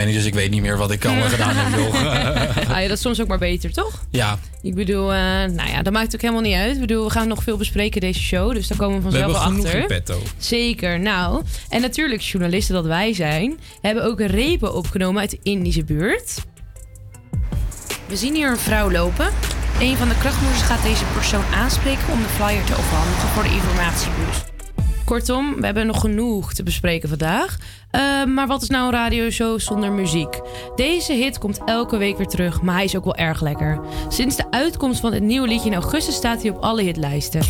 En dus ik weet niet meer wat ik allemaal gedaan heb, joh. ah, ja, dat is soms ook maar beter, toch? Ja. Ik bedoel, uh, nou ja, dat maakt ook helemaal niet uit. Ik bedoel, we gaan nog veel bespreken deze show, dus daar komen we vanzelf we achter. We hebben petto. Zeker. Nou, en natuurlijk journalisten dat wij zijn, hebben ook repen opgenomen uit de Indische buurt. We zien hier een vrouw lopen. Een van de krachtmoeders gaat deze persoon aanspreken om de flyer te overhandigen voor de informatiebus. Kortom, we hebben nog genoeg te bespreken vandaag. Uh, maar wat is nou een radioshow zonder muziek? Deze hit komt elke week weer terug, maar hij is ook wel erg lekker. Sinds de uitkomst van het nieuwe liedje in augustus staat hij op alle hitlijsten.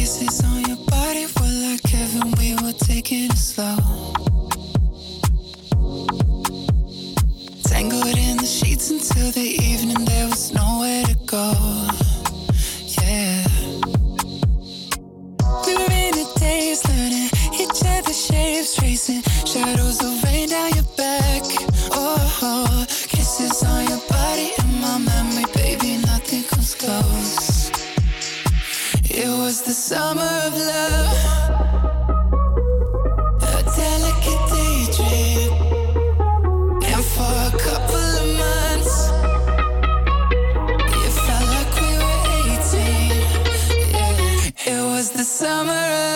Tangled in the sheets until the evening, there was nowhere to go. Yeah. We were in learning other shapes, tracing shadows of rain down your back. Oh, oh. kisses on your body and my memory, baby, nothing comes close. It was the summer of love. A delicate daydream. And for a couple of months, it felt like we were 18. Yeah. It was the summer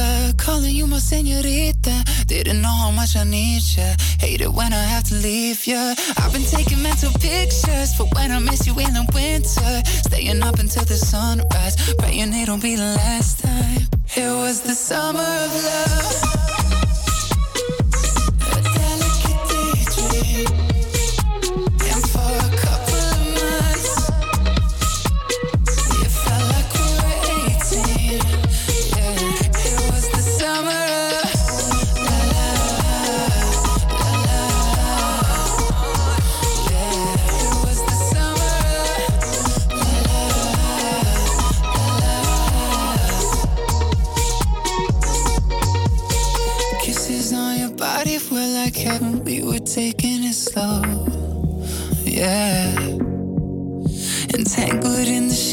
tequila, calling you my senorita. Didn't know how much I need ya. Hate it when I have to leave ya. I've been taking mental pictures for when I miss you in the winter. Staying up until the sunrise, praying it'll be the last time. It was the summer of love.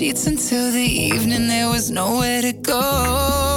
Sheets until the evening, there was nowhere to go.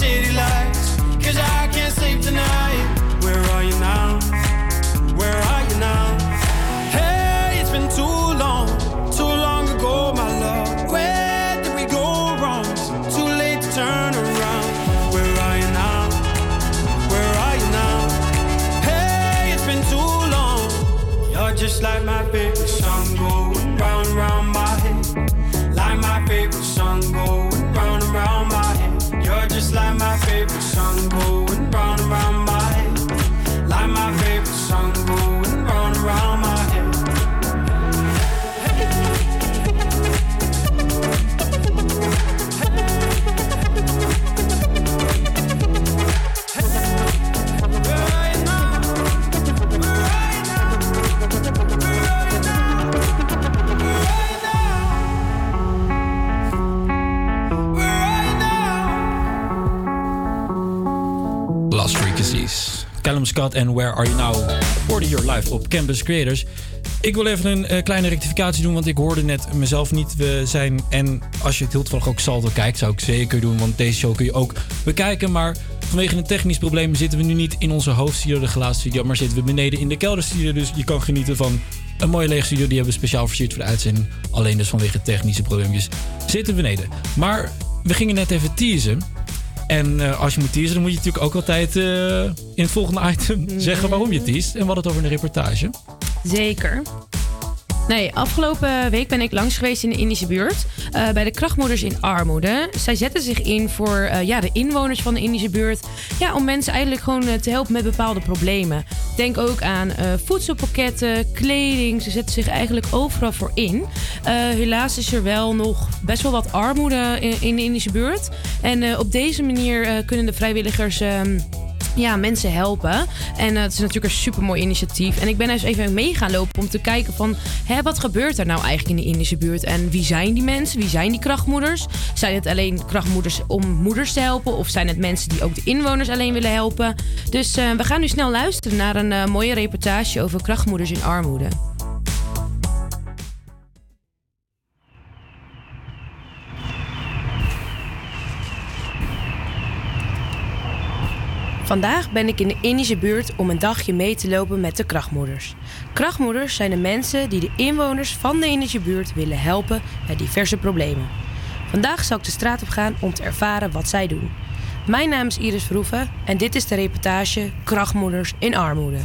City lights, cause I can't sleep tonight. Scott en Where Are You Now? Hoorde Your Live op Campus Creators. Ik wil even een eh, kleine rectificatie doen, want ik hoorde net mezelf niet. We zijn, en als je het heel toevallig ook Salto kijkt, zou ik zeker doen, want deze show kun je ook bekijken. Maar vanwege een technisch probleem zitten we nu niet in onze hoofdstudio, de glazen studio, maar zitten we beneden in de kelderstudio. Dus je kan genieten van een mooie lege studio. Die hebben we speciaal versierd voor de uitzending. Alleen dus vanwege technische probleempjes zitten we beneden. Maar we gingen net even teasen. En eh, als je moet teasen, dan moet je natuurlijk ook altijd eh, in het volgende item zeggen waarom je teast. En hadden het over een reportage. Zeker. Nee, afgelopen week ben ik langs geweest in de Indische buurt. eh, bij de krachtmoeders in armoede. Zij zetten zich in voor eh, ja, de inwoners van de Indische buurt. Ja, om mensen eigenlijk gewoon eh, te helpen met bepaalde problemen. Denk ook aan voedselpakketten, kleding. Ze zetten zich eigenlijk overal voor in. Helaas is er wel nog best wel wat armoede in, in de Indische buurt. En op deze manier kunnen de vrijwilligers. ehm, ja, mensen helpen. En eh, het is natuurlijk een super mooi initiatief. En ik ben eens even mee gaan lopen om te kijken van... Hè, wat gebeurt er nou eigenlijk in de Indische buurt? En wie zijn die mensen? Wie zijn die krachtmoeders? Zijn het alleen krachtmoeders om moeders te helpen? Of zijn het mensen die ook de inwoners alleen willen helpen? Dus eh, we gaan nu snel luisteren naar een eh, mooie reportage over krachtmoeders in armoede. Vandaag ben ik in de Indische buurt om een dagje mee te lopen met de krachtmoeders. Krachtmoeders zijn de mensen die de inwoners van de Indische buurt willen helpen bij diverse problemen. Vandaag zal ik de straat op gaan om te ervaren wat zij doen. Mijn naam is Iris Verhoeven en dit is de reportage Krachtmoeders in Armoede.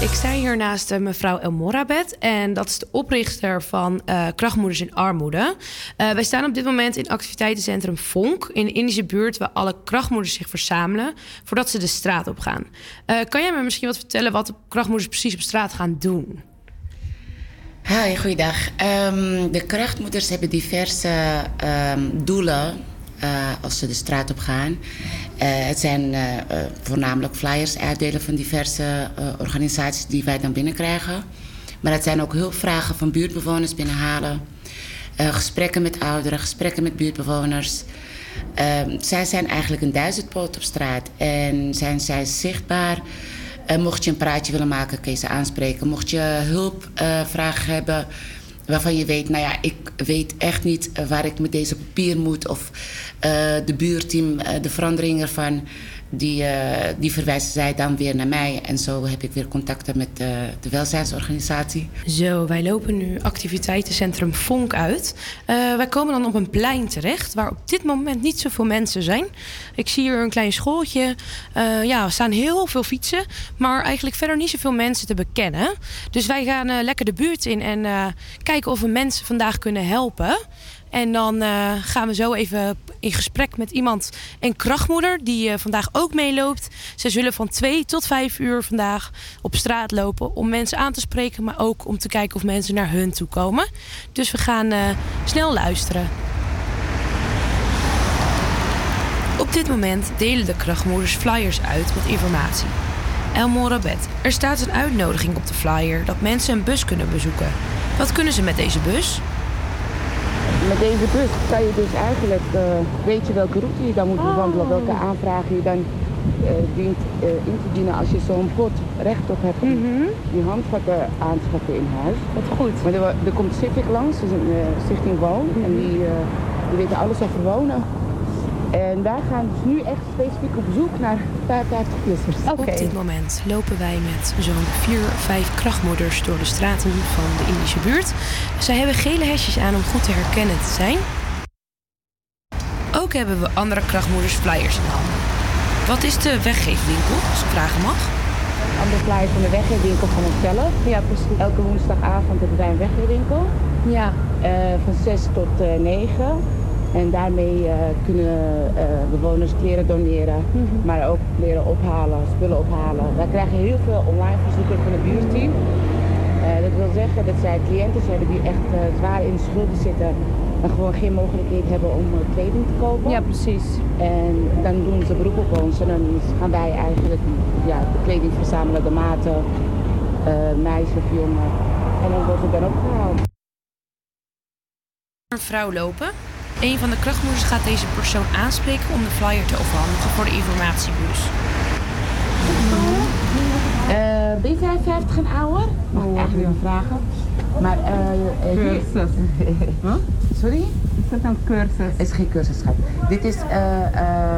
Ik sta hier naast eh, mevrouw El Morabet en dat is de oprichter van eh, Krachtmoeders in Armoede. Eh, wij staan op dit moment in activiteitencentrum Vonk in de Indische buurt waar alle krachtmoeders zich verzamelen voordat ze de straat op gaan. Kan jij me misschien wat vertellen wat de krachtmoeders precies op straat gaan doen? Hi, goeiedag. Ehm, de krachtmoeders hebben diverse ehm, doelen als ze de straat op gaan. Eh, het zijn eh, eh, voornamelijk flyers uitdelen van diverse eh, organisaties die wij dan binnenkrijgen. Maar het zijn ook hulpvragen van buurtbewoners binnenhalen. Eh, gesprekken met ouderen, gesprekken met buurtbewoners. Zij zijn eigenlijk een duizendpoot op straat en zijn zij zichtbaar. Eh, mocht je een praatje willen maken, kun je ze aanspreken. Mocht je hulpvragen hebben waarvan je weet, nou ja, ik weet echt niet eh, waar ik met deze papier moet. Of eh, de buurteam, eh, de verandering ervan, die, eh, die verwijzen zij dan weer naar mij. En zo heb ik weer contacten met eh, de welzijnsorganisatie. Zo, wij lopen nu activiteitencentrum Vonk uit. Eh, wij komen dan op een plein terecht waar op dit moment niet zoveel mensen zijn. Ik zie hier een klein schooltje. Ja, er staan heel veel fietsen, maar eigenlijk verder niet zoveel mensen te bekennen. Dus wij gaan lekker de buurt in en kijken of we mensen vandaag kunnen helpen. En dan eh, gaan we zo even in gesprek met iemand, een krachtmoeder, die eh, vandaag ook meeloopt. Ze zullen van 2 tot 5 uur vandaag op straat lopen om mensen aan te spreken, maar ook om te kijken of mensen naar hun toe komen. Dus we gaan eh, snel luisteren. Op dit moment delen de krachtmoeders flyers uit met informatie. El Morabet, er staat een uitnodiging op de flyer dat mensen een bus kunnen bezoeken. Wat kunnen ze met deze bus? Met deze bus kan je dus eigenlijk, eh, weet je welke route je dan moet bewandelen, welke aanvragen je dan eh, dient eh, in te dienen als je zo'n pot rechtop hebt. Die handvatten aanschaffen in huis. Wat goed. Maar er, er komt Civic langs, is een stichting Woon. En die, eh, die weten alles over wonen. En wij gaan dus nu echt specifiek op zoek naar 55-plussers. Op dit moment lopen wij met zo'n 4, 5 krachtmoeders door de straten van de Indische buurt. Zij hebben gele hesjes aan om goed te herkennen te zijn. Ook hebben we andere krachtmoeders flyers in handen. Wat is de weggeefwinkel, als ik vragen mag? Andere flyers van de weggeefwinkel van onszelf. Ja, precies. Elke woensdagavond hebben wij een weggeefwinkel. Ja. Uh, van 6 tot uh, 9. En daarmee uh, kunnen uh, bewoners kleren doneren, mm -hmm. maar ook kleren ophalen, spullen ophalen. Wij krijgen heel veel online verzoeken van het buurteam. Uh, dat wil zeggen dat zij cliënten hebben die echt zwaar in de schulden zitten en gewoon geen mogelijkheid hebben om kleding te kopen. Ja, precies. En dan doen ze beroep op ons en dan gaan wij eigenlijk ja, de kleding verzamelen, de maten, meisje of jongen. En dan wordt het dan opgehaald. Een vrouw lopen een van de krachtmoeders gaat deze persoon aanspreken om de flyer te overhandigen voor de informatiebus. Uh, ben je 55 en ouder? Mag ik eigenlijk niet vragen? Maar, uh, cursus. huh? Sorry? Is dat een cursus? Het is geen cursus, schat. Dit is uh,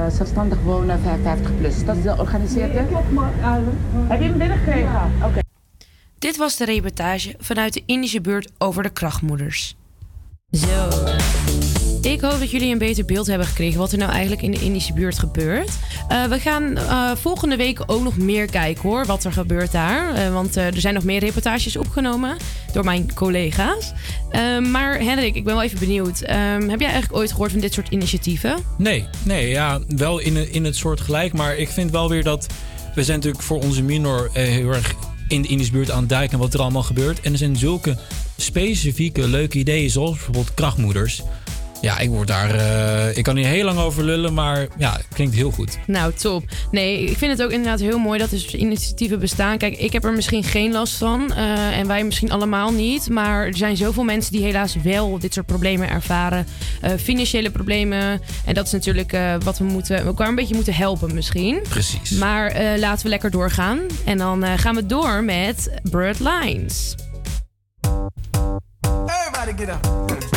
zelfstandig wonen 55 plus. Dat is de organiseerde? Ja, klopt, maar... heb je hem binnengekregen? Ja, oké. Okay. Dit was de reportage vanuit de Indische buurt over de krachtmoeders. Zo. Ik hoop dat jullie een beter beeld hebben gekregen wat er nou eigenlijk in de Indische buurt gebeurt. Uh, we gaan uh, volgende week ook nog meer kijken hoor, wat er gebeurt daar. Uh, want er zijn nog meer reportages opgenomen door mijn collega's. maar Hendrik, ik ben wel even benieuwd. Um, heb jij eigenlijk ooit gehoord van dit soort initiatieven? Nee, nee ja, wel in, in het soort gelijk. Maar ik vind wel weer dat. We zijn natuurlijk voor onze minor heel erg in de Indische buurt aan het duiken wat er allemaal gebeurt. En er zijn zulke specifieke leuke ideeën, zoals bijvoorbeeld krachtmoeders. Ja, ik word daar. Uh, ik kan hier heel lang over lullen, maar ja, het klinkt heel goed. Nou, top. Nee, ik vind het ook inderdaad heel mooi dat er initiatieven bestaan. Kijk, ik heb er misschien geen last van. Uh, en wij misschien allemaal niet. Maar er zijn zoveel mensen die helaas wel dit soort problemen ervaren. Uh, financiële problemen. En dat is natuurlijk wat we moeten. We elkaar een beetje moeten helpen, misschien. Precies. Maar laten we lekker doorgaan. En dan gaan we door met Bird Lines. Everybody get up.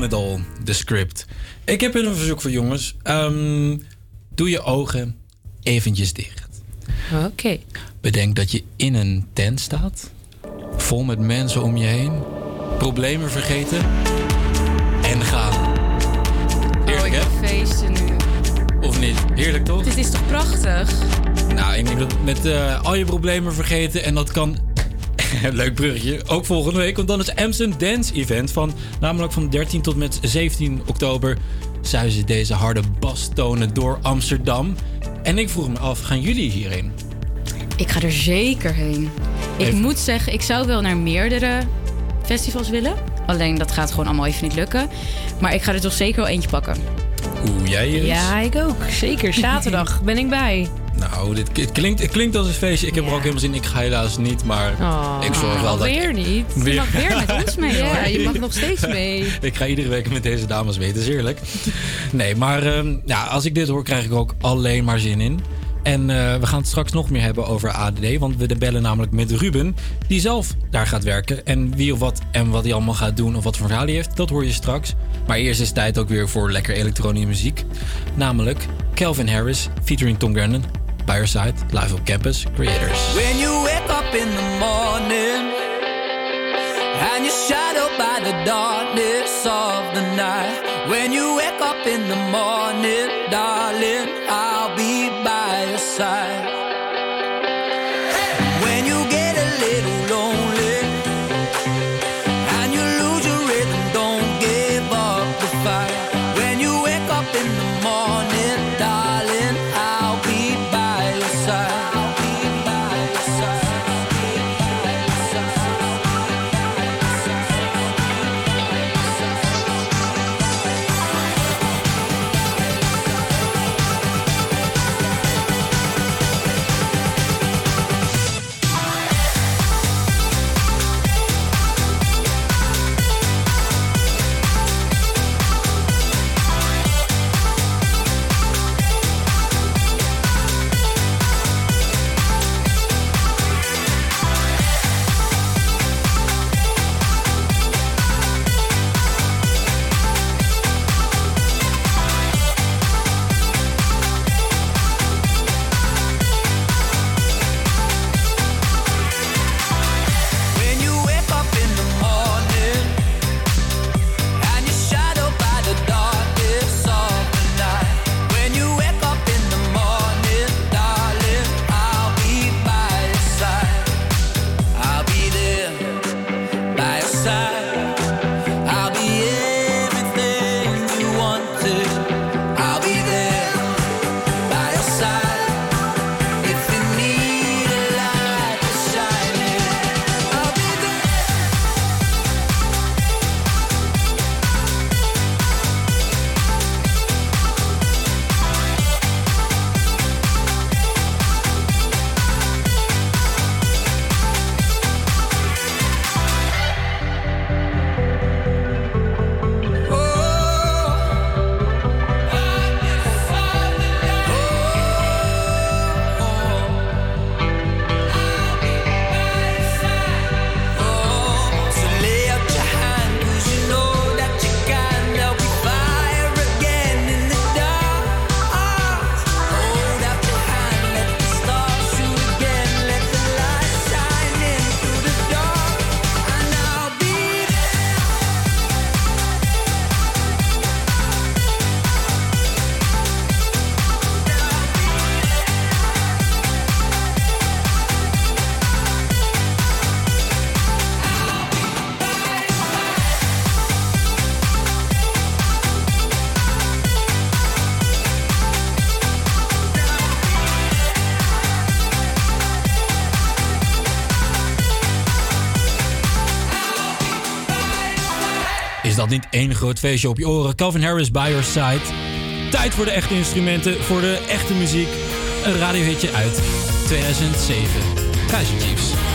Want It All, de script. Ik heb een verzoek voor jongens. Ehm, doe je ogen eventjes dicht. Oké. Bedenk dat je in een tent staat. Vol met mensen om je heen. Problemen vergeten. En gaan. Heerlijk hè? feesten nu. Of niet? Heerlijk toch? Dit is toch prachtig? Nou, ik denk dat met eh, al je problemen vergeten. En dat kan. Leuk bruggetje. Ook volgende week. Want dan is Amsterdam Dance Event. Van, namelijk van 13 tot met 17 oktober. Zuizen deze harde bastonen door Amsterdam. En ik vroeg me af, gaan jullie hierheen? Ik ga er zeker heen. Ik moet zeggen, ik zou wel naar meerdere festivals willen. Alleen dat gaat gewoon allemaal even niet lukken. Maar ik ga er toch zeker wel eentje pakken. Hoe jij is? Ja, ik ook. Zeker. Zaterdag ben ik bij. Nou, dit, het, klinkt, het klinkt als een feestje. Ik heb er ook helemaal zin in. Ik ga helaas niet, maar Oh, ik zorg wel dat ik... Alweer niet. Je mag weer met ons mee. Ja, je mag nog steeds mee. Ik ga iedere week met deze dames mee, het is eerlijk. Nee, maar ehm, ja, als ik dit hoor, krijg ik ook alleen maar zin in. En eh, we gaan het straks nog meer hebben over ADD. Want we bellen namelijk met Ruben, die zelf daar gaat werken. En wie of wat en wat hij allemaal gaat doen of wat voor verhaal hij heeft, dat hoor je straks. Maar eerst is het tijd ook weer voor lekker elektronische muziek. Namelijk Calvin Harris featuring Tom Grennan. By Your Side, live op Campus Creators. When you wake up in the morning and you're shadowed by the darkness of the night. When you wake up in the morning, darling, I'll be by your side. Niet één groot feestje op je oren? Calvin Harris by your side. Tijd voor de echte instrumenten, voor de echte muziek. Een radiohitje uit 2007. Kaiser Chiefs.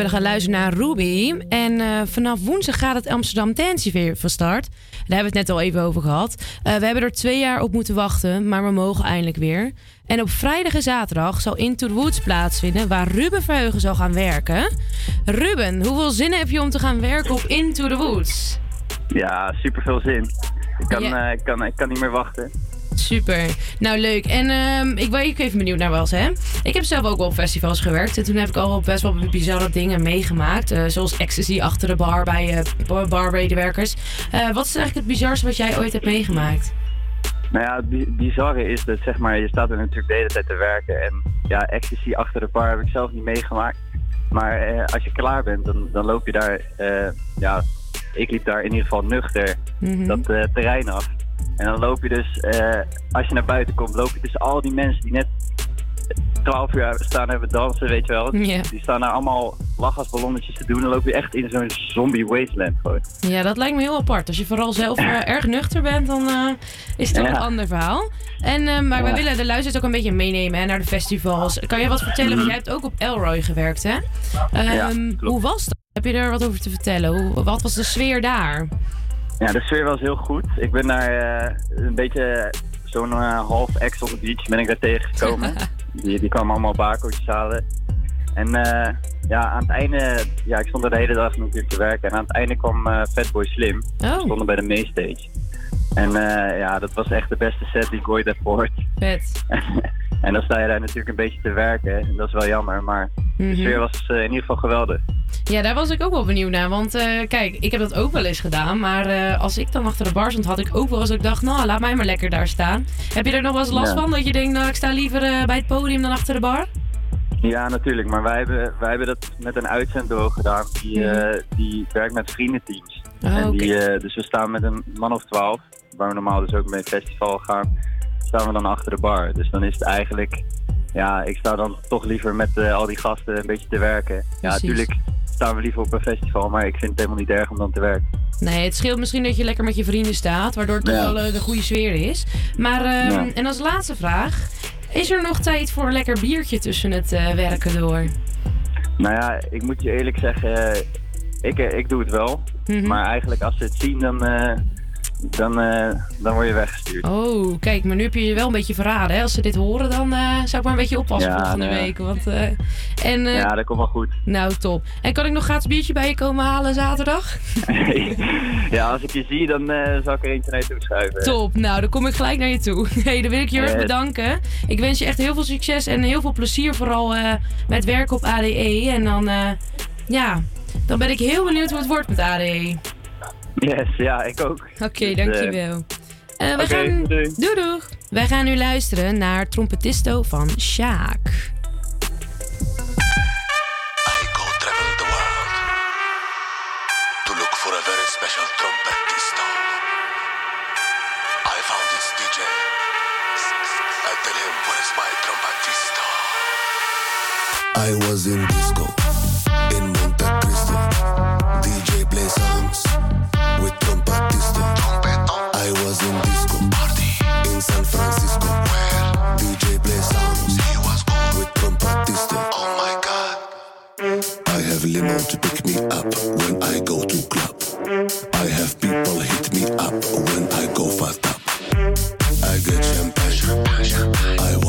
We hebben geluisterd naar Ruby. En eh, vanaf woensdag gaat het Amsterdam Dance weer van start. Daar hebben we het net al even over gehad. Eh, we hebben er twee jaar op moeten wachten, maar we mogen eindelijk weer. En op vrijdag en zaterdag zal Into the Woods plaatsvinden, waar Ruben Verheugen zal gaan werken. Ruben, hoeveel zin heb je om te gaan werken op Into the Woods? Ja, super veel zin. Ik kan, eh, ik kan, ik kan niet meer wachten. Super. Nou, leuk. En ehm, ik ben ook even benieuwd naar was, hè? Ik heb zelf ook wel op festivals gewerkt. En toen heb ik al best wel bizarre dingen meegemaakt. eh, zoals ecstasy achter de bar bij bar- barmedewerkers. Eh, wat is eigenlijk het bizarste wat jij ooit hebt meegemaakt? Nou ja, het bi- bizarre is dat zeg maar, je staat er natuurlijk de hele tijd te werken. En ja, ecstasy achter de bar heb ik zelf niet meegemaakt. Maar als je klaar bent, dan, dan loop je daar, ja, ik liep daar in ieder geval nuchter Mhm. dat terrein af. En dan loop je dus, eh, als je naar buiten komt, loop je tussen al die mensen die net 12 uur staan hebben dansen, weet je wel. Die staan daar allemaal lachgasballonnetjes te doen. Dan loop je echt in zo'n zombie wasteland gewoon. Ja, dat lijkt me heel apart. Als je vooral zelf eh, erg nuchter bent, dan eh, is het toch Ja. een ander verhaal. En, maar wij Ja. willen de luisteraars ook een beetje meenemen hè, naar de festivals. Kan je wat vertellen? Want jij hebt ook op Elroy gewerkt, hè? Ehm, Ja, hoe was dat? Heb je er wat over te vertellen? Hoe, wat was de sfeer daar? Ja, de sfeer was heel goed. Ik ben daar eh, een beetje zo'n eh, half ex on the beach ben ik daar tegengekomen. die, die kwamen allemaal barcootjes halen. En eh, ja, aan het einde, ja, ik stond er de hele dag natuurlijk te werken. En aan het einde kwam Fatboy Slim. Oh. We stonden bij de mainstage. En eh, ja, dat was echt de beste set die ik ooit heb gehoord. Vet. En dan sta je daar natuurlijk een beetje te werken. En dat is wel jammer. Maar de Mhm. sfeer was eh, in ieder geval geweldig. Ja, daar was ik ook wel benieuwd naar. Want eh, kijk, ik heb dat ook wel eens gedaan. Maar als ik dan achter de bar stond, had ik ook wel eens dat ik dacht... Nou, laat mij maar lekker daar staan. Heb je er nog wel eens last Ja. van? Dat je denkt, nou, ik sta liever bij het podium dan achter de bar? Ja, natuurlijk. Maar wij hebben, wij hebben dat met een uitzendbureau gedaan. Die, eh, die werkt met vriendenteams. Ah, en die, dus we staan met een man of twaalf, waar we normaal dus ook mee festival gaan, staan we dan achter de bar. Dus dan is het eigenlijk, ja, ik sta dan toch liever met eh, al die gasten een beetje te werken. Ja, natuurlijk staan we liever op een festival, maar ik vind het helemaal niet erg om dan te werken. Nee, het scheelt misschien dat je lekker met je vrienden staat. Waardoor het toch Ja. wel eh, de goede sfeer is. Maar, ehm, Ja. en als laatste vraag. Is er nog tijd voor een lekker biertje tussen het eh, werken door? Nou ja, ik moet je eerlijk zeggen, ik, ik doe het wel. Mhm. Maar eigenlijk als ze het zien, dan, dan, eh, dan word je weggestuurd. Oh, kijk, maar nu heb je je wel een beetje verraden. Hè? Als ze dit horen, dan eh, zou ik maar een beetje oppassen Ja, volgende nou week. Want, eh, en, Ja, dat komt wel goed. Nou, top. En kan ik nog gratis biertje bij je komen halen zaterdag? ja, als ik je zie, dan zal ik er eentje naar je toe schuiven. Top. Nou, dan kom ik gelijk naar je toe. hey, dan wil ik je heel erg bedanken. Ik wens je echt heel veel succes en heel veel plezier vooral met werken op ADE. En dan, ja, dan ben ik heel benieuwd hoe het wordt met ADE. Yes, ja, ik ook. Oké, Dus, dankjewel. Eh we oké, gaan... doei. Doei doeg. Wij gaan nu luisteren naar Trompetisto van Sjaak. travel the world to limo to pick me up when I go to club. I have people hit me up when I go fast up. I get champagne. I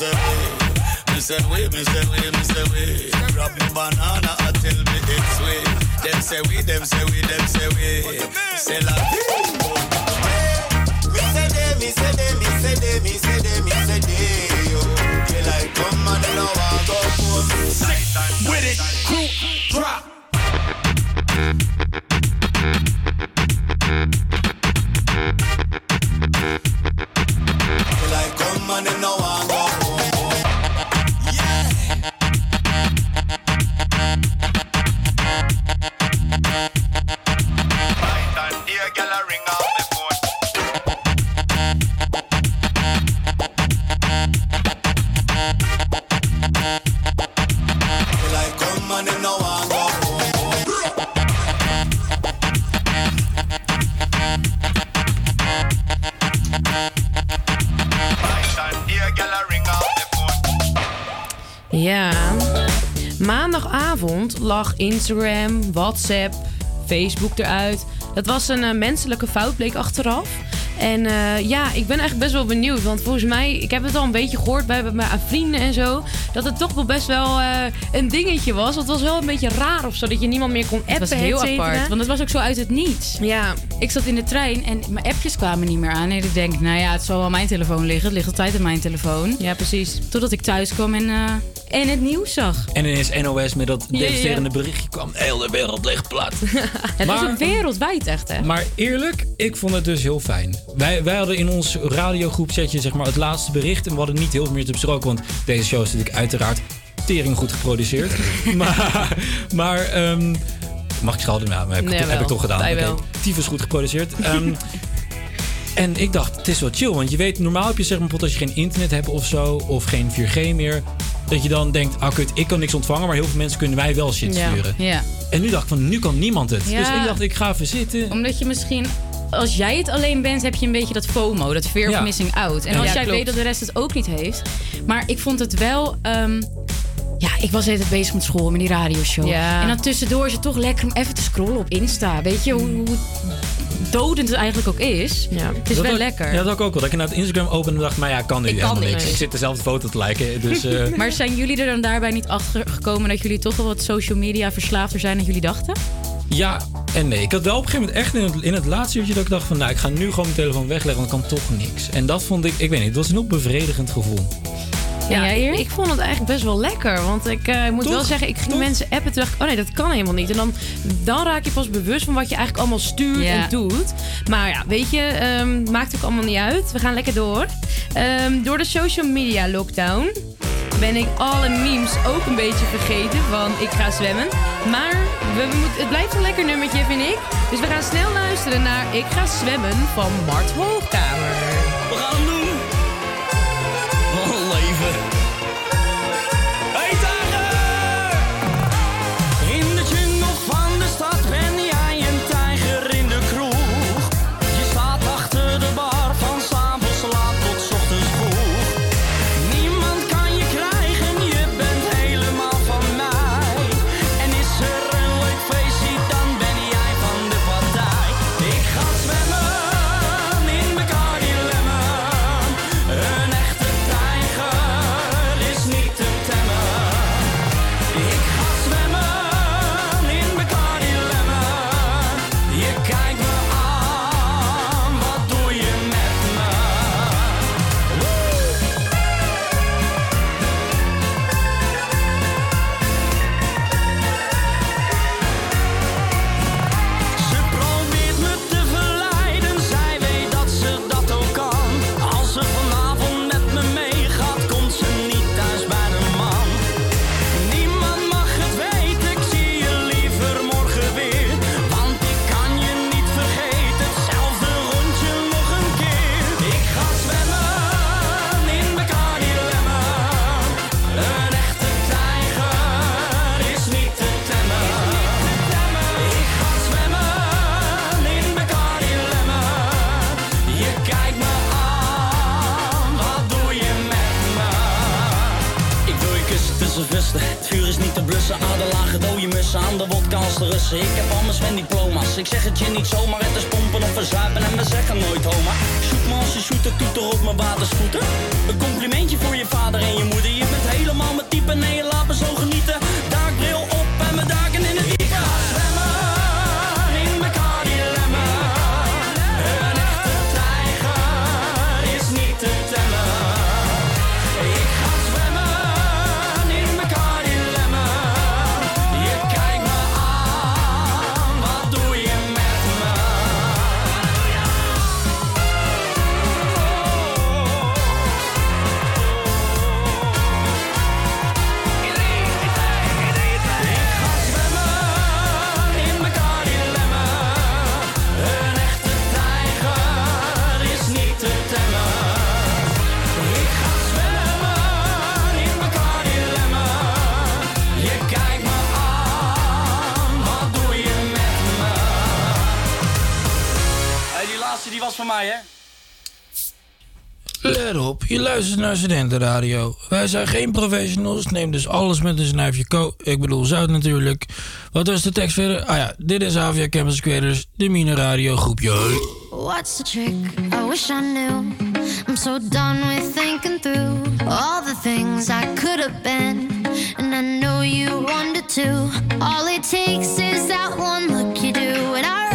me say hey. Me say we, me say we, me banana, I tell me it's we. Them say we, them say we, them say we. Say la Instagram, WhatsApp, Facebook eruit. Dat was een eh, menselijke fout, bleek achteraf. En eh, ja, ik ben eigenlijk best wel benieuwd. Want volgens mij, ik heb het al een beetje gehoord bij, bij aan vrienden en zo. Dat het toch wel best wel eh, een dingetje was. Het was wel een beetje raar of zo. Dat je niemand meer kon appen. Het was heel apart, want het was ook zo uit het niets. Ja. Ik zat in de trein en mijn appjes kwamen niet meer aan. En ik denk, nou ja, het zal wel mijn telefoon liggen. Het ligt altijd in mijn telefoon. Ja, precies. Totdat ik thuis kwam en, en het nieuws zag. En ineens NOS met dat Ja, ja, ja. devasterende berichtje kwam. Heel de wereld ligt plat. Het was Maar- ook wereldwijd echt, hè? Maar eerlijk, ik vond het dus heel fijn. Wij, wij hadden in ons radiogroepsetje zeg maar, het laatste bericht. En we hadden niet heel veel meer te besproken. Want deze show is natuurlijk uiteraard tering goed geproduceerd. maar, maar ehm, mag ik schelden? Ja, heb, ik Nee, toch- heb ik toch gedaan. Wel. Tyfus goed geproduceerd. Ehm, en ik dacht, het is wel chill. Want je weet, normaal heb je zeg maar als je geen internet hebt of zo. Of geen 4G meer. Dat je dan denkt, ah kut, ik kan niks ontvangen. Maar heel veel mensen kunnen mij wel shit sturen. Ja. En nu dacht ik van, nu kan niemand het. Dus ik dacht, ik ga even zitten. Omdat je misschien... Als jij het alleen bent, heb je een beetje dat FOMO, dat fear Ja. of missing out. En als ja, jij klopt. weet dat de rest het ook niet heeft. Maar ik vond het wel... ehm, ja, ik was altijd bezig met school, met die radioshow. Ja. En dan tussendoor is het toch lekker om even te scrollen op Insta. Weet je hoe, hoe dodend het eigenlijk ook is? Ja. Het is Dat wel lekker. Ja, dat ik ook wel. Dat ik naar het Instagram opende en dacht, maar ja, kan nu Ik kan helemaal niks. niet. Ik zit dezelfde foto te liken. Dus eh, Maar zijn jullie er dan daarbij niet achter gekomen dat jullie toch wel wat social media verslaafder zijn dan jullie dachten? ja en nee. Ik had wel op een gegeven moment echt in het, in het laatste uurtje dat ik dacht van, nou, ik ga nu gewoon mijn telefoon wegleggen, want ik kan toch niks. En dat vond ik, ik weet niet, het was een heel bevredigend gevoel. Ja, ik vond het eigenlijk best wel lekker. Want ik eh, moet Toch? wel zeggen, ik ging Toch? mensen appen. Toen dacht ik, oh nee, dat kan helemaal niet. En dan, dan raak je pas bewust van wat je eigenlijk allemaal stuurt Ja. en doet. Maar ja, weet je, ehm, maakt ook allemaal niet uit. We gaan lekker door. Ehm, door de social media lockdown ben ik alle memes ook een beetje vergeten van ik ga zwemmen. Maar we, we moeten- het blijft een lekker nummertje, vind ik. Dus we gaan snel luisteren naar Ik ga zwemmen van Mart Hoogkamer. Dode mussen, aan de wodka als de Russen. Ik heb al mijn diploma's, ik zeg het je niet zomaar. Het is pompen of verzuipen en we zeggen nooit homa. Shoot me als je shooter, toeter op mijn watersvoeten. Een complimentje voor je vader en je moeder. Je bent helemaal mijn type, nee je laat me zo genieten. Van mij, hè? Let op, je luistert naar Studentenradio. Wij zijn geen professionals, neem dus alles met een snuifje ko. Ik bedoel zout natuurlijk. Wat was de tekst verder? Ah ja, dit is Avia Campus Creators, de Mine Radio groepje. What's the trick? I wish I knew. I'm so done with thinking through all the things I could have been. And I know you wanted to. All it takes is that one look you do, and I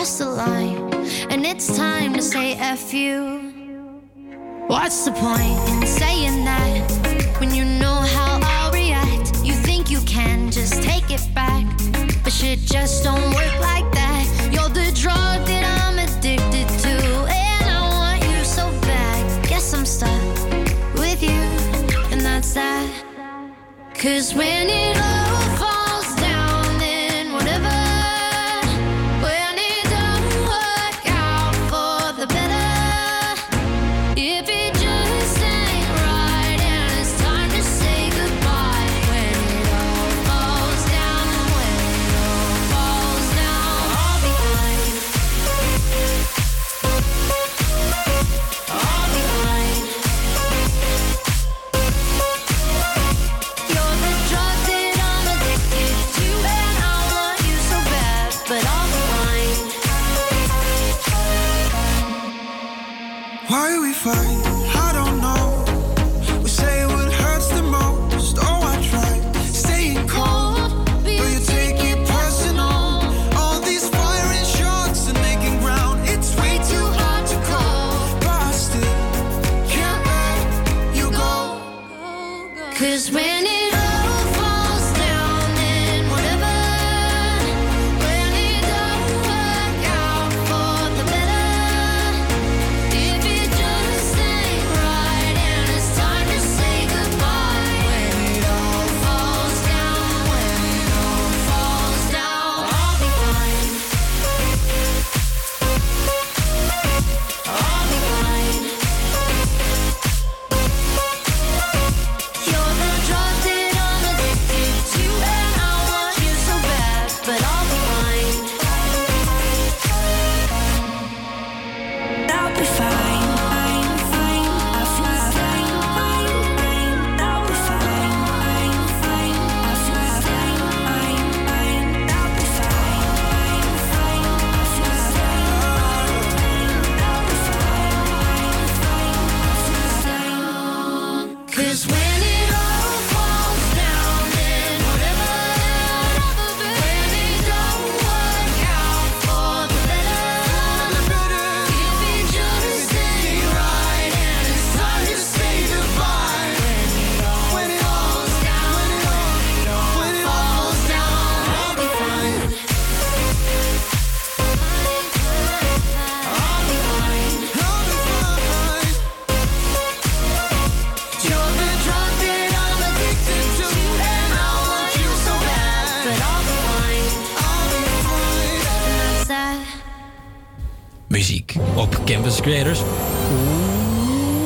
you. You cross the line, and it's time to say F you. What's the point in saying that when you know how I'll react? You think you can just take it back, but shit just don't work like that. You're the drug that I'm addicted to, and I want you so bad. Guess I'm stuck with you, and that's that. Cause when it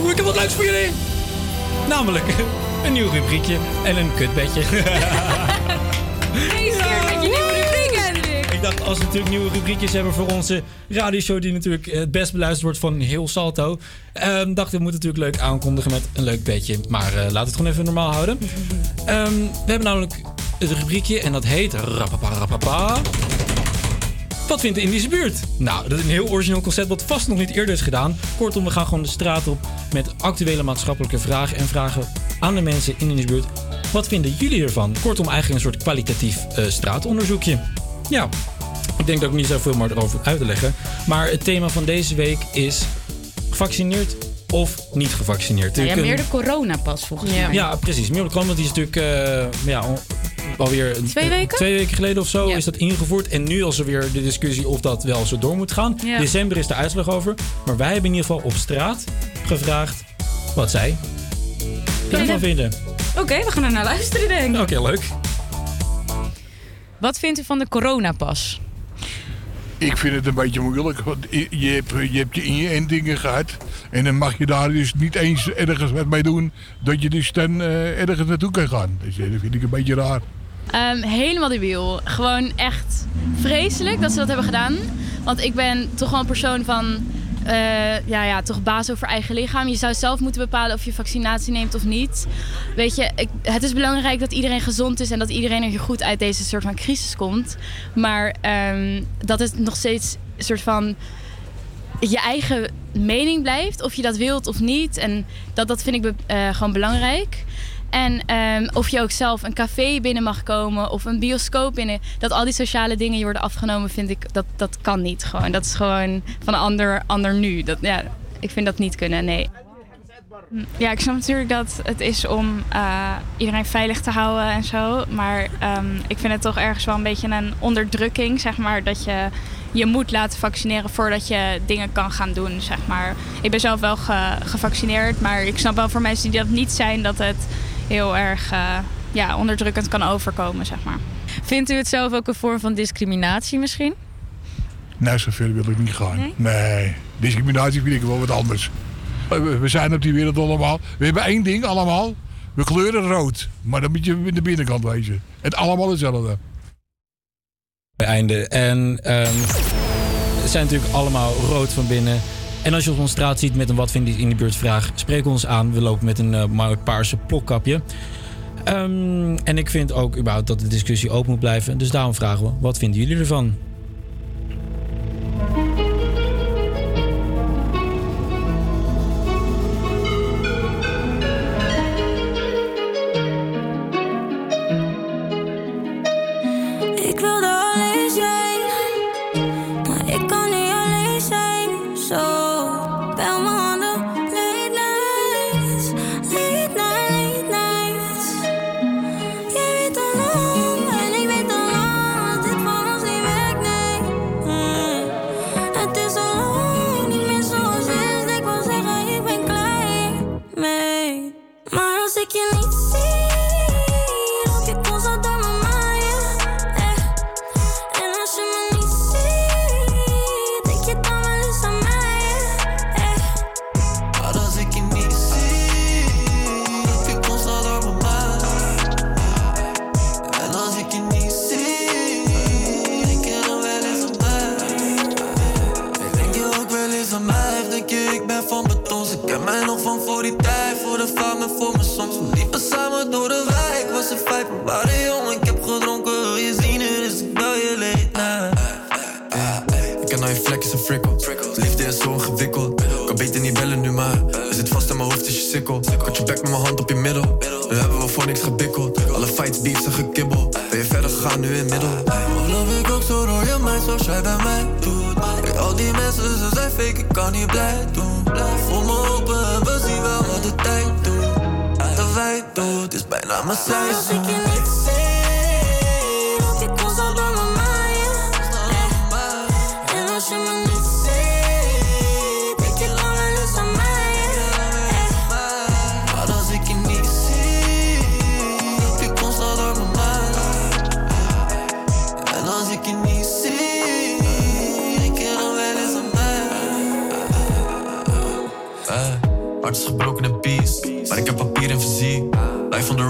Oeh, ik heb wat leuks voor jullie. Namelijk een nieuw rubriekje en een kutbedje. Deze keer met je nieuwe rubriek, Hendrik. dacht, als we natuurlijk nieuwe rubriekjes hebben voor onze radioshow... die natuurlijk het best beluisterd wordt van heel Salto... ehm, dacht ik, we moeten natuurlijk leuk aankondigen met een leuk bedje. Maar eh, laten we het gewoon even normaal houden. Ehm, we hebben namelijk het rubriekje en dat heet... Rapapa. Wat vindt de Indische buurt? Nou, dat is een heel origineel concept wat vast nog niet eerder is gedaan. Kortom, we gaan gewoon de straat op met actuele maatschappelijke vragen en vragen aan de mensen in de Indische buurt. Wat vinden jullie ervan? Kortom, eigenlijk een soort kwalitatief eh, straatonderzoekje. Ja, ik denk dat ik niet zoveel meer erover uit te leggen. Maar het thema van deze week is gevaccineerd of niet gevaccineerd. Nou ja, meer de coronapas volgens mij. ja, precies. Meer want die is natuurlijk eh, ja, alweer een- Twee weken? twee weken geleden of zo is dat ingevoerd. En nu is er weer de discussie of dat wel zo door moet gaan. Ja. December is de uitslag over. Maar wij hebben in ieder geval op straat gevraagd wat zij daarvan vinden. Oké, we gaan er naar luisteren, denk ik. Oké, leuk. Wat vindt u van de coronapas? Ik vind het een beetje moeilijk. Want je je hebt je, hebt je inentingen gehad. En dan mag je daar dus niet eens ergens wat mee doen. Dat je dus dan eh, ergens naartoe kan gaan. Dus eh, dat vind ik een beetje raar. Ehm, helemaal debiel. Gewoon echt vreselijk dat ze dat hebben gedaan. Want ik ben toch wel een persoon van... eh, ja, ja, toch baas over eigen lichaam. Je zou zelf moeten bepalen of je vaccinatie neemt of niet. Weet je, ik, het is belangrijk dat iedereen gezond is... en dat iedereen er goed uit deze soort van crisis komt. Maar ehm, dat het nog steeds een soort van je eigen mening blijft, of je dat wilt of niet. En dat, dat vind ik eh, gewoon belangrijk. En ehm, of je ook zelf een café binnen mag komen of een bioscoop binnen. Dat al die sociale dingen je worden afgenomen, vind ik, dat, dat kan niet gewoon. Dat is gewoon van een ander, ander nu. Dat, ja, ik vind dat niet kunnen, nee. Ja, ik snap natuurlijk dat het is om eh, iedereen veilig te houden en zo. Maar ehm, ik vind het toch ergens wel een beetje een onderdrukking, zeg maar. Dat je je moet laten vaccineren voordat je dingen kan gaan doen, zeg maar. Ik ben zelf wel ge- gevaccineerd, maar ik snap wel voor mensen die dat niet zijn... dat het heel erg eh, ja, onderdrukkend kan overkomen, zeg maar. Vindt u het zelf ook een vorm van discriminatie misschien? Nou, zover wil ik niet gaan. Nee. Discriminatie vind ik wel wat anders. We zijn op die wereld allemaal. We hebben één ding allemaal. We kleuren rood. Maar dan moet je in de binnenkant wezen. Het allemaal hetzelfde. Einde. En ehm het zijn natuurlijk allemaal rood van binnen. En als je ons op straat ziet met een wat vind je in de buurt vraag, spreek ons aan. We lopen met een mooi paarse plokkapje. Ehm, en ik vind ook überhaupt dat de discussie open moet blijven. Dus daarom vragen we, wat vinden jullie ervan? Van voor die tijd, voor de faam en voor mijn soms. We liepen samen door de wijk, was een vijf, we waren jong. Ik heb gedronken, wil je zien, dus ik bel je late night. Ik ken al je vlekjes en frikkels. Liefde is zo ingewikkeld. Kan beter niet bellen nu, maar je zit vast in mijn hoofd als je sikkel. Kat je bek met mijn hand op je middel. Nu hebben we voor niks gebikkeld. Alle fights, beefs en gekibbel. Ben je verder gegaan nu in middel? Ik ook zo door je zoals jij bij mij doet al die mensen, ze zijn fake, ik kan niet blij doen Voel me open doet, is bijna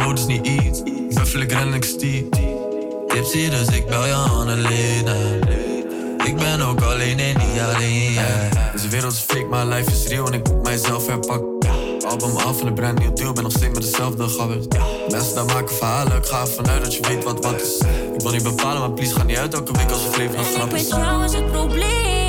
road is niet iets. Buffel ik ren en ik stier. tipsy, dus ik bel je Annelien. Ik ben ook alleen en niet alleen, yeah. Deze wereld is fake, maar life is real en ik moet mijzelf herpakken. Album af en een brand nieuw deal, ben nog steeds met dezelfde gabbers. Mensen daar maken verhalen, ik ga ervan uit dat je weet wat wat is. Ik wil niet bepalen, maar please ga niet uit elke week als het leven nog grap is. jou is het probleem.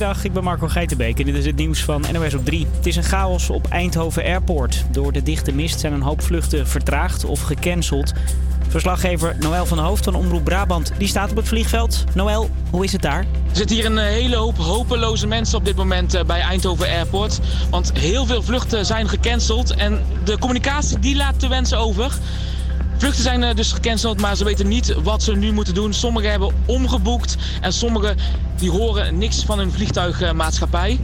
Goedemiddag, ik ben Marco Geitenbeek en dit is het nieuws van NOS op 3. Het is een chaos op Eindhoven Airport. Door de dichte mist zijn een hoop vluchten vertraagd of gecanceld. Verslaggever Noël van Hoofd van Omroep Brabant die staat op het vliegveld. Noël, hoe is het daar? Er zitten hier een eh, hele hoop hopeloze mensen op dit moment eh, bij Eindhoven Airport. Want heel veel vluchten zijn gecanceld en de communicatie die laat te wensen over. Vluchten zijn eh, dus gecanceld, maar ze weten niet wat ze nu moeten doen. Sommigen hebben omgeboekt en sommigen die horen niks van hun vliegtuigmaatschappij.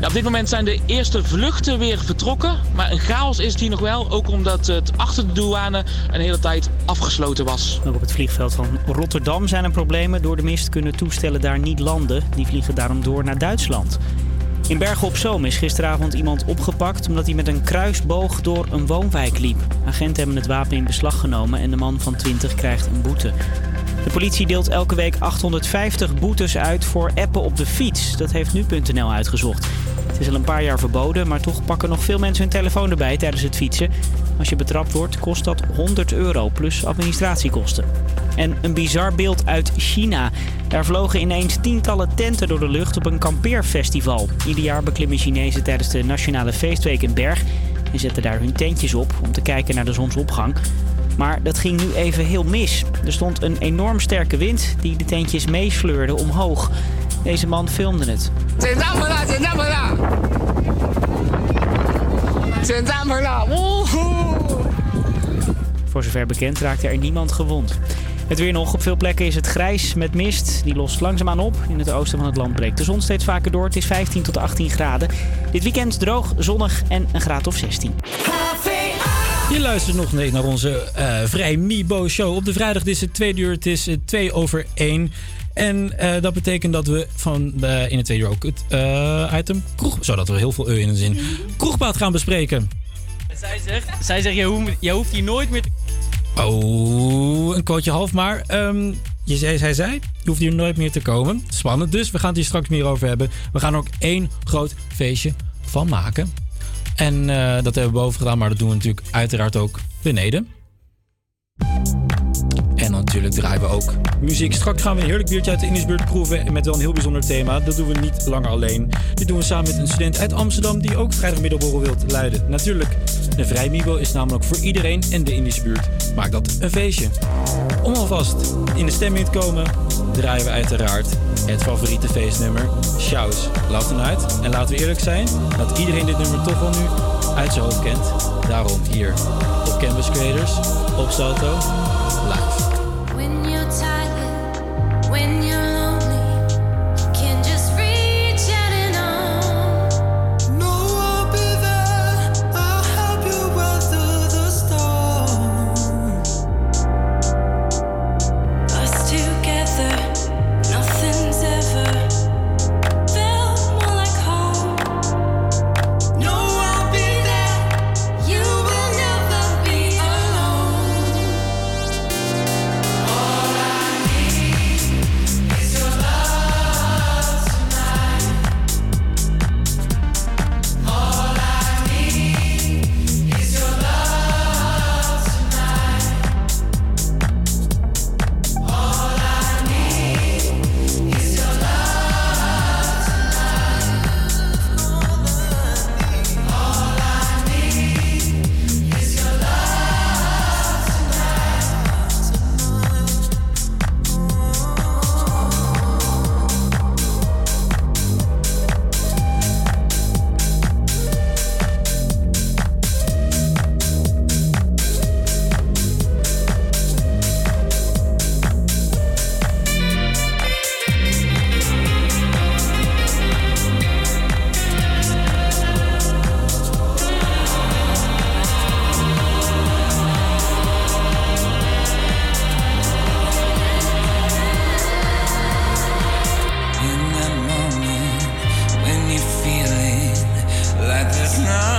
Op dit moment zijn de eerste vluchten weer vertrokken, maar een chaos is het hier nog wel. Ook omdat het achter de douane een hele tijd afgesloten was. Ook op het vliegveld van Rotterdam zijn er problemen. Door de mist kunnen toestellen daar niet landen. Die vliegen daarom door naar Duitsland. In Bergen op Zoom is gisteravond iemand opgepakt omdat hij met een kruisboog door een woonwijk liep. Agenten hebben het wapen in beslag genomen en de man van 20 krijgt een boete. De politie deelt elke week 850 boetes uit voor appen op de fiets. Dat heeft nu.nl uitgezocht. Het is al een paar jaar verboden, maar toch pakken nog veel mensen hun telefoon erbij tijdens het fietsen. Als je betrapt wordt, kost dat 100 euro plus administratiekosten. En een bizar beeld uit China. Daar vlogen ineens tientallen tenten door de lucht op een kampeerfestival. Ieder jaar beklimmen Chinezen tijdens de Nationale Feestweek een berg en zetten daar hun tentjes op om te kijken naar de zonsopgang. Maar dat ging nu even heel mis. Er stond een enorm sterke wind die de tentjes meesleurde omhoog. Deze man filmde het. Voor zover bekend raakte er niemand gewond. Het weer nog. Op veel plekken is het grijs met mist. Die lost langzaamaan op. In het oosten van het land breekt de zon steeds vaker door. Het is 15 tot 18 graden. Dit weekend droog, zonnig en een graad of 16. Je luistert nog naar onze eh Vrij Mibo show. Op de vrijdag is het twee uur, het is eh, twee over één. En eh, dat betekent dat we van eh, in het tweede uur ook het eh, item kroeg... Zo, dat we heel veel e in een zin. Kroegbaat gaan bespreken. Zij zegt, zij zegt je, hoeft, je hoeft hier nooit meer te... Oh, een kootje half maar. Ehm, je zei, zij zei, je hoeft hier nooit meer te komen. Spannend dus, we gaan het hier straks meer over hebben. We gaan er ook één groot feestje van maken. En eh, dat hebben we boven gedaan, maar dat doen we natuurlijk uiteraard ook beneden. En natuurlijk draaien we ook muziek. Straks gaan we een heerlijk biertje uit de Indisbuurt proeven. Met wel een heel bijzonder thema. Dat doen we niet langer alleen. Dit doen we samen met een student uit Amsterdam die ook vrijdag middelborrel wilt leiden. Natuurlijk, de Vrij Mibo is namelijk voor iedereen en de Indische buurt. Maakt dat een feestje. Om alvast in de stemming te komen, draaien we uiteraard het favoriete feestnummer, Shouts Loud Tonight. En laten we eerlijk zijn, dat iedereen dit nummer toch wel nu uit zijn hoofd kent. Daarom hier op Canvas Creators, op Salto, live. when you last night.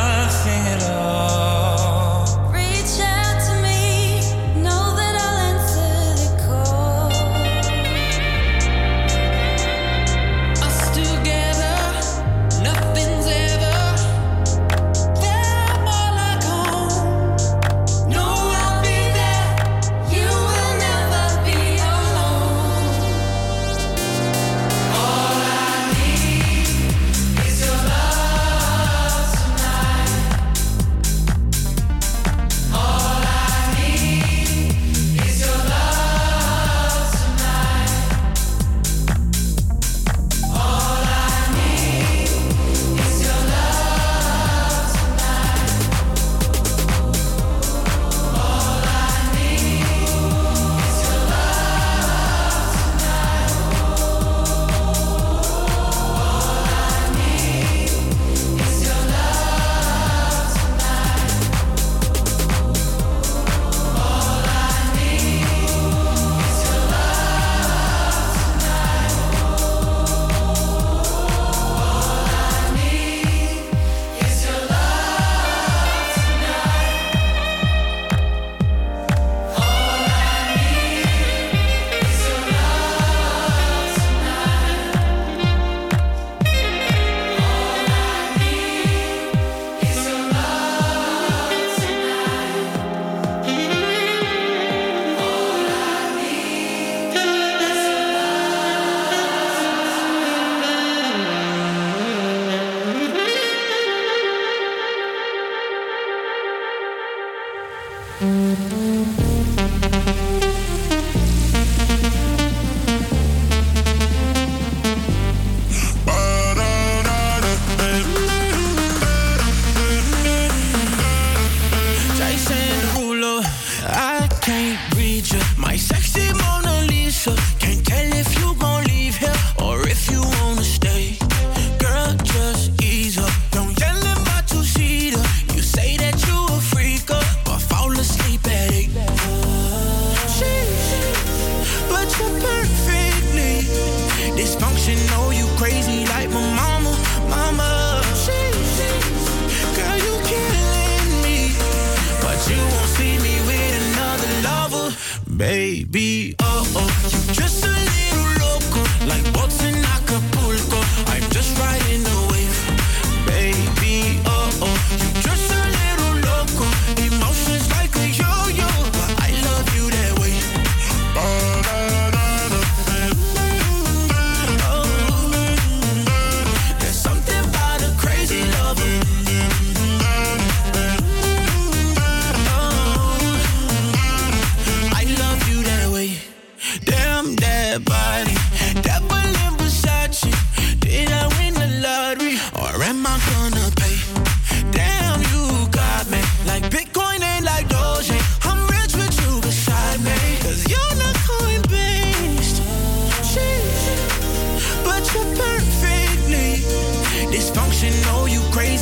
Dysfunctional. You crazy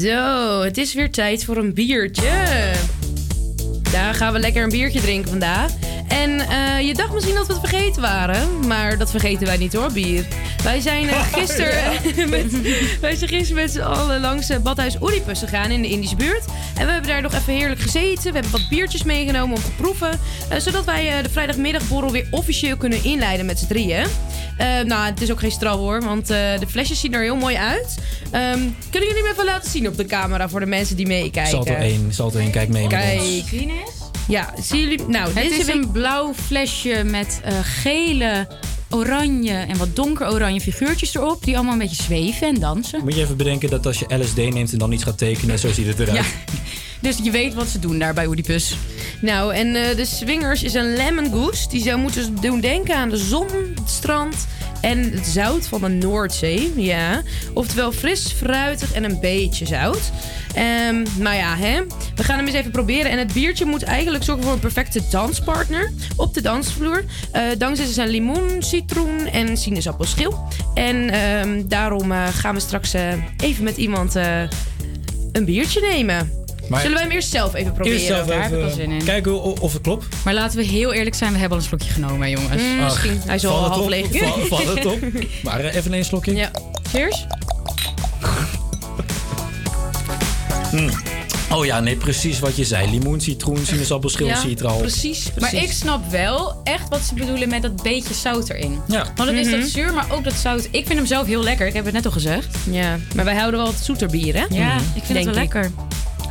Zo, het is weer tijd voor een biertje. Daar gaan we lekker een biertje drinken vandaag. En eh, je dacht misschien dat we het vergeten waren. Maar dat vergeten wij niet hoor, bier. Wij zijn eh, gisteren met, wij zijn gisteren met z'n allen langs uh, Badhuis Oedipus gegaan in de Indische buurt. En we hebben daar nog even heerlijk gezeten. We hebben wat biertjes meegenomen om te proeven. eh, zodat wij eh, de vrijdagmiddagborrel weer officieel kunnen inleiden met z'n drieën. Eh, nou, het is ook geen straf hoor, want eh, de flesjes zien er heel mooi uit. Ehm, kunnen jullie me even laten zien op de camera voor de mensen die meekijken? Salto 1, Salto 1, kijk mee met Kijk. ons. Ja, zien jullie... Nou, Het deze is week- een blauw flesje met eh, gele, oranje en wat donker-oranje figuurtjes erop. Die allemaal een beetje zweven en dansen. Moet je even bedenken dat als je LSD neemt en dan iets gaat tekenen, zo ziet het eruit. Ja. Dus je weet wat ze doen daar bij Oedipus. Nou, en eh, de swingers is een lemon goose. Die zou moeten doen denken aan de zon, het strand en het zout van de Noordzee. Ja. Oftewel fris, fruitig en een beetje zout. Ehm maar ja, hè? we gaan hem eens even proberen. En het biertje moet eigenlijk zorgen voor een perfecte danspartner op de dansvloer. Eh dankzij zijn limoen, citroen en sinaasappelschil. En ehm, daarom eh, gaan we straks eh, even met iemand een biertje nemen. Maar- Zullen wij hem eerst zelf even proberen? Eerst zelf Daar heb ik wel zin in. kijken of het klopt. Maar laten we heel eerlijk zijn, we hebben al een slokje genomen, hè, jongens. Mm, misschien. Hij is al Valt het half op? leeg. Val- Valt het op? Maar eh, even een slokje. Ja. Cheers. Mm. Oh ja, nee, precies wat je zei. Limoen, citroen, sinaasappelschil, Ja, citral. Precies, Maar ik snap wel echt wat ze bedoelen met dat beetje zout erin. Ja. Want het is Mhm. dat zuur, maar ook dat zout. Ik vind hem zelf heel lekker. Ik heb het net al gezegd. Ja, maar wij houden wel wat zoeter bier, hè? Ja, ik vind het wel lekker.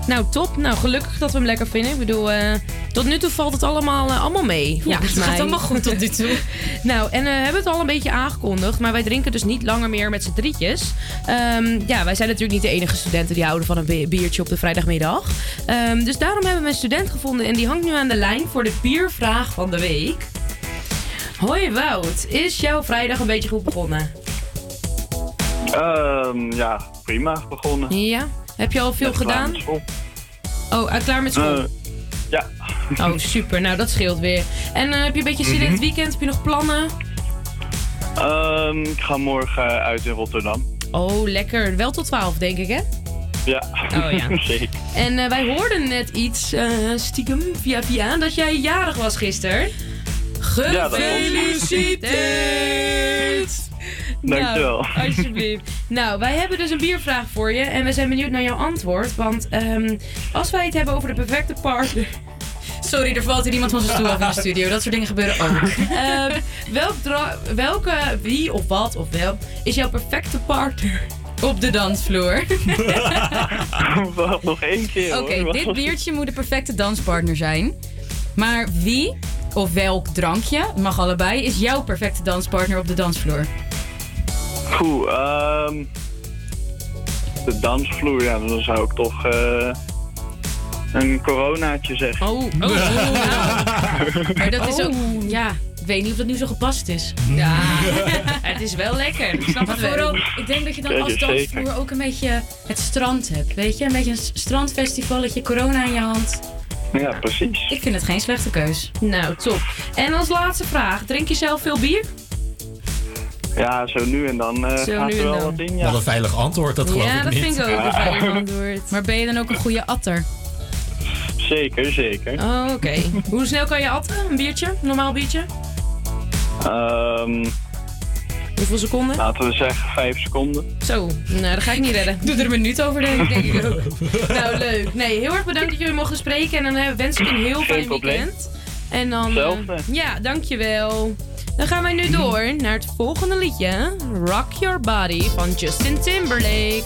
Nou, top. Nou, gelukkig dat we hem lekker vinden. Ik bedoel, eh, tot nu toe valt het allemaal, eh, allemaal mee. Ja, het gaat allemaal goed tot nu toe. nou, en eh, hebben het al een beetje aangekondigd. Maar wij drinken dus niet langer meer met z'n drietjes. Ehm, ja, wij zijn natuurlijk niet de enige studenten die houden van een bi- biertje op de vrijdagmiddag. Ehm, dus daarom hebben we een student gevonden. En die hangt nu aan de lijn voor de biervraag van de week. Hoi Wout, is jouw vrijdag een beetje goed begonnen? Ehm, ja, prima begonnen. Ja? Heb je al veel gedaan? Oh, uh, klaar met school? Eh, ja. Oh, super. Nou, dat scheelt weer. En eh, heb je een beetje zin in het Mhm. weekend? Heb je nog plannen? Ehm, ik ga morgen uit in Rotterdam. Oh, lekker. Wel tot 12, denk ik, hè? Ja, Oh, ja. zeker. En eh, wij hoorden net iets, eh, stiekem, via via, dat jij jarig was gisteren. Ja, Gefeliciteerd! Dankjewel. Nou, alsjeblieft. nou, wij hebben dus een biervraag voor je en we zijn benieuwd naar jouw antwoord. Want ehm, als wij het hebben over de perfecte partner... Sorry, er valt hier iemand van zijn stoel af in de studio. Dat soort dingen gebeuren ook. Ehm, welk welke, wie of wat of wel is jouw perfecte partner op de dansvloer? Wacht nog één keer Oké, dit biertje moet de perfecte danspartner zijn. Maar wie of welk drankje, mag allebei, is jouw perfecte danspartner op de dansvloer? Poeh, um, de dansvloer, ja, dan zou ik toch uh, een coronaatje zeggen. Oh, oh, oh ja. Nou. Maar dat is ook, oh. ja, ik weet niet of dat nu zo gepast is. Mm. Ja, het is wel lekker. Ik snap het wel. Ik denk dat je dan als dansvloer ook een beetje het strand hebt, weet je? Een beetje een strandfestivalletje, corona in je hand. Ja, precies. Ik vind het geen slechte keus. Nou, top. En als laatste vraag, drink je zelf veel bier? Ja, zo nu en dan uh, gaat er wel wat in, ja. Een veilig antwoord, dat geloof ja, ik dat. Ja, dat vind ik ook een veilig antwoord. Maar ben je dan ook een goede atter? Zeker, zeker. Oh, oké. Hoe snel kan je atten? Een biertje? Een normaal biertje? Um, Hoeveel seconden? Laten we zeggen vijf seconden. Zo, nou dat ga ik niet redden. Doe er een minuut over, denk, denk ik ook. nou, leuk. Nee, heel erg bedankt dat jullie mogen spreken. En dan eh, wens ik een heel fijn weekend. En dan, eh, ja, dankjewel. Dan gaan wij nu door naar het volgende liedje: Rock Your Body van Justin Timberlake.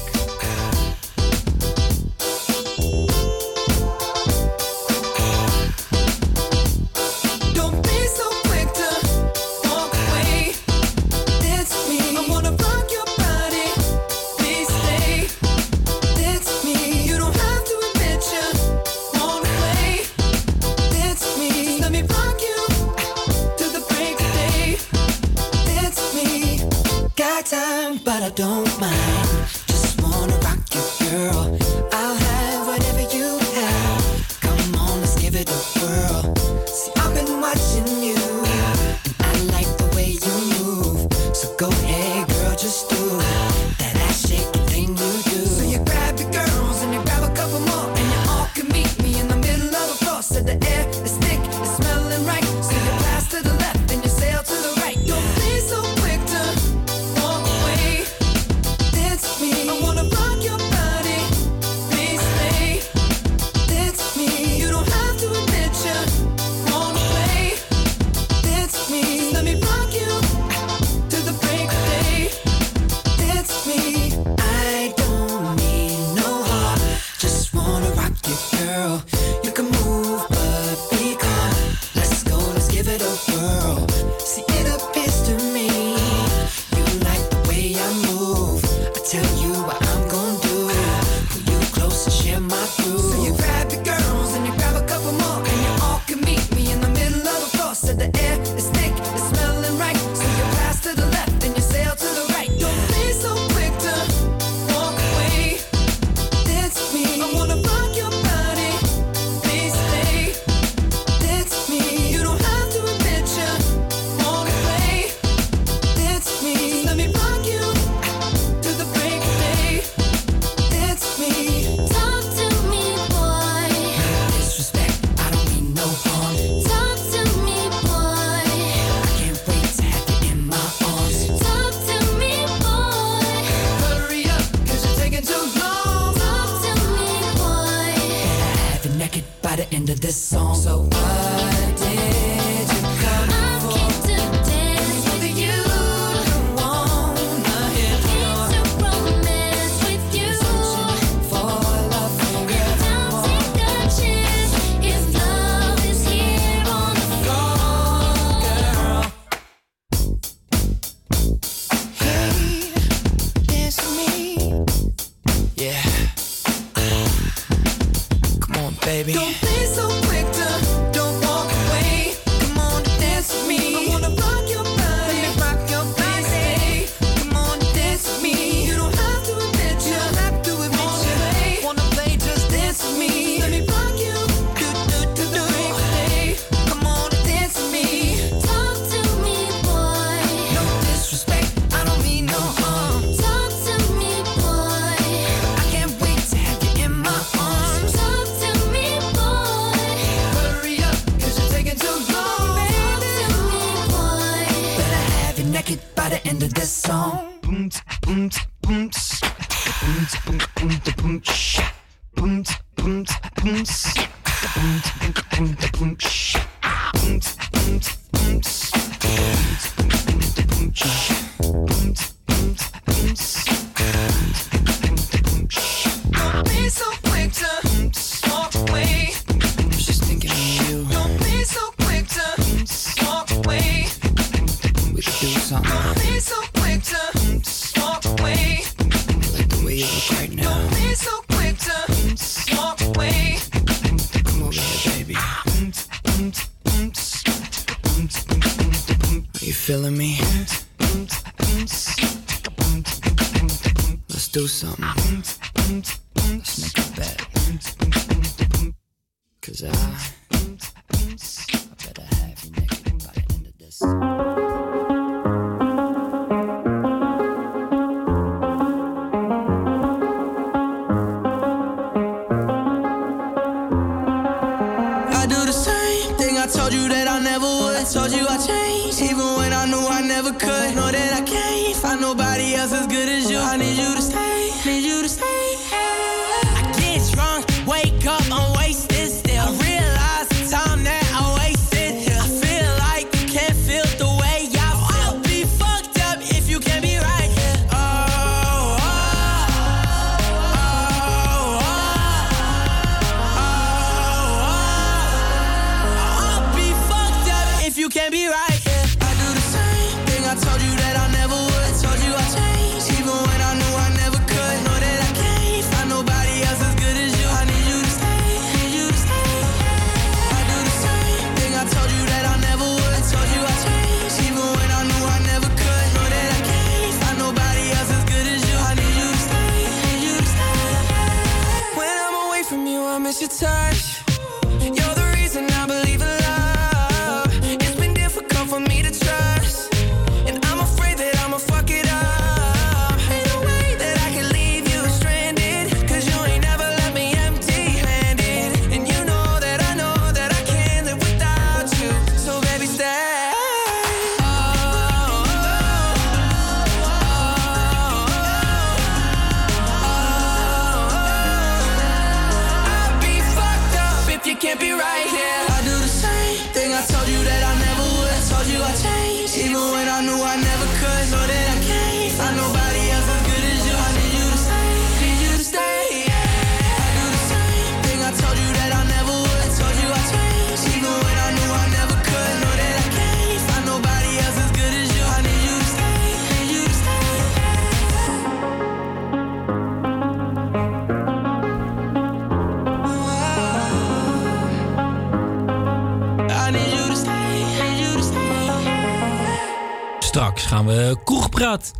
don't mind.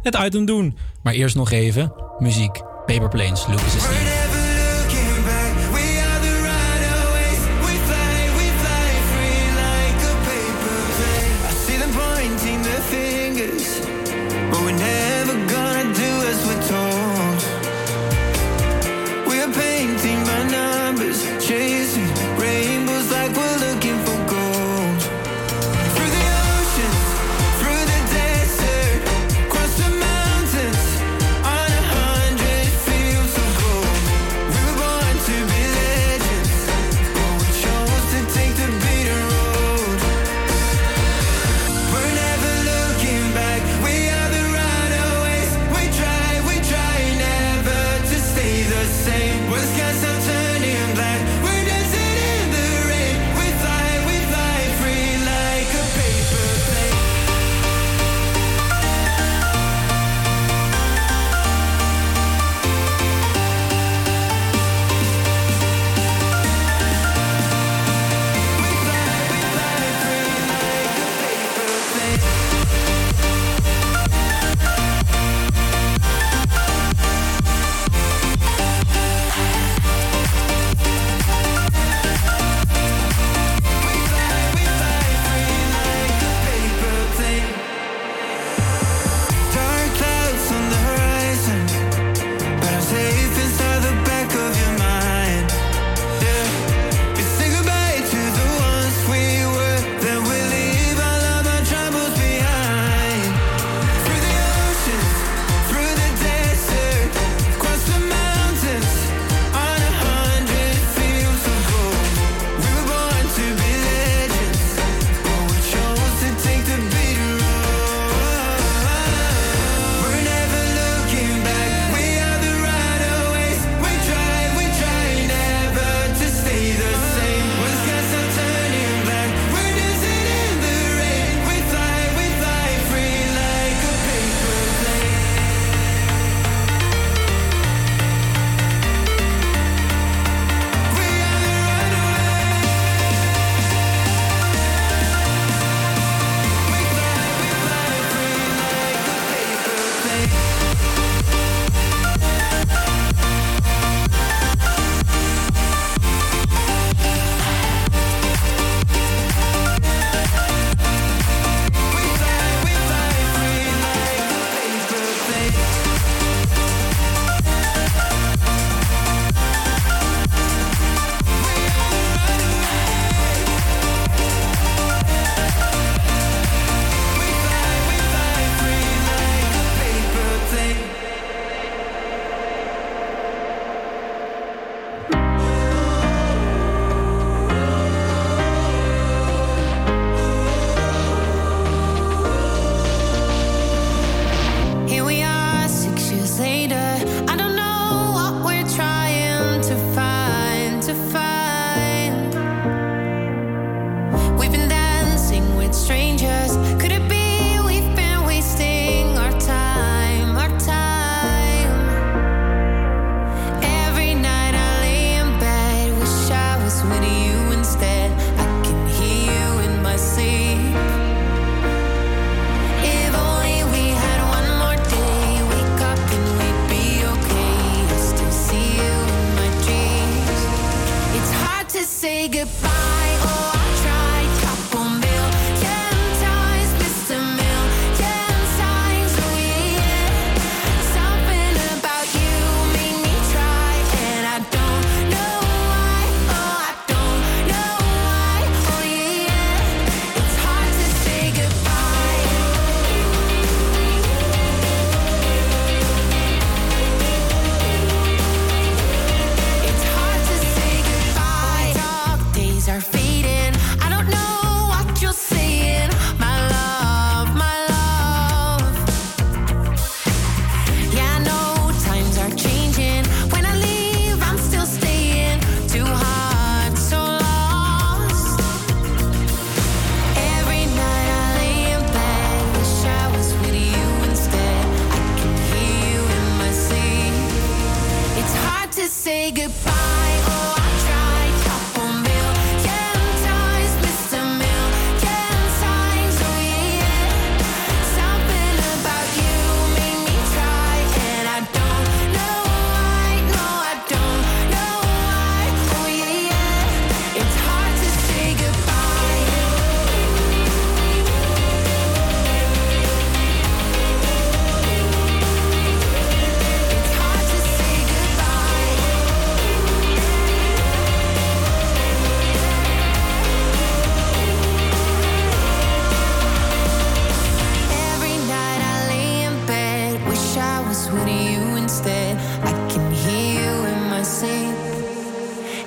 het item doen. Maar eerst nog even muziek. Paper Planes, Lucas is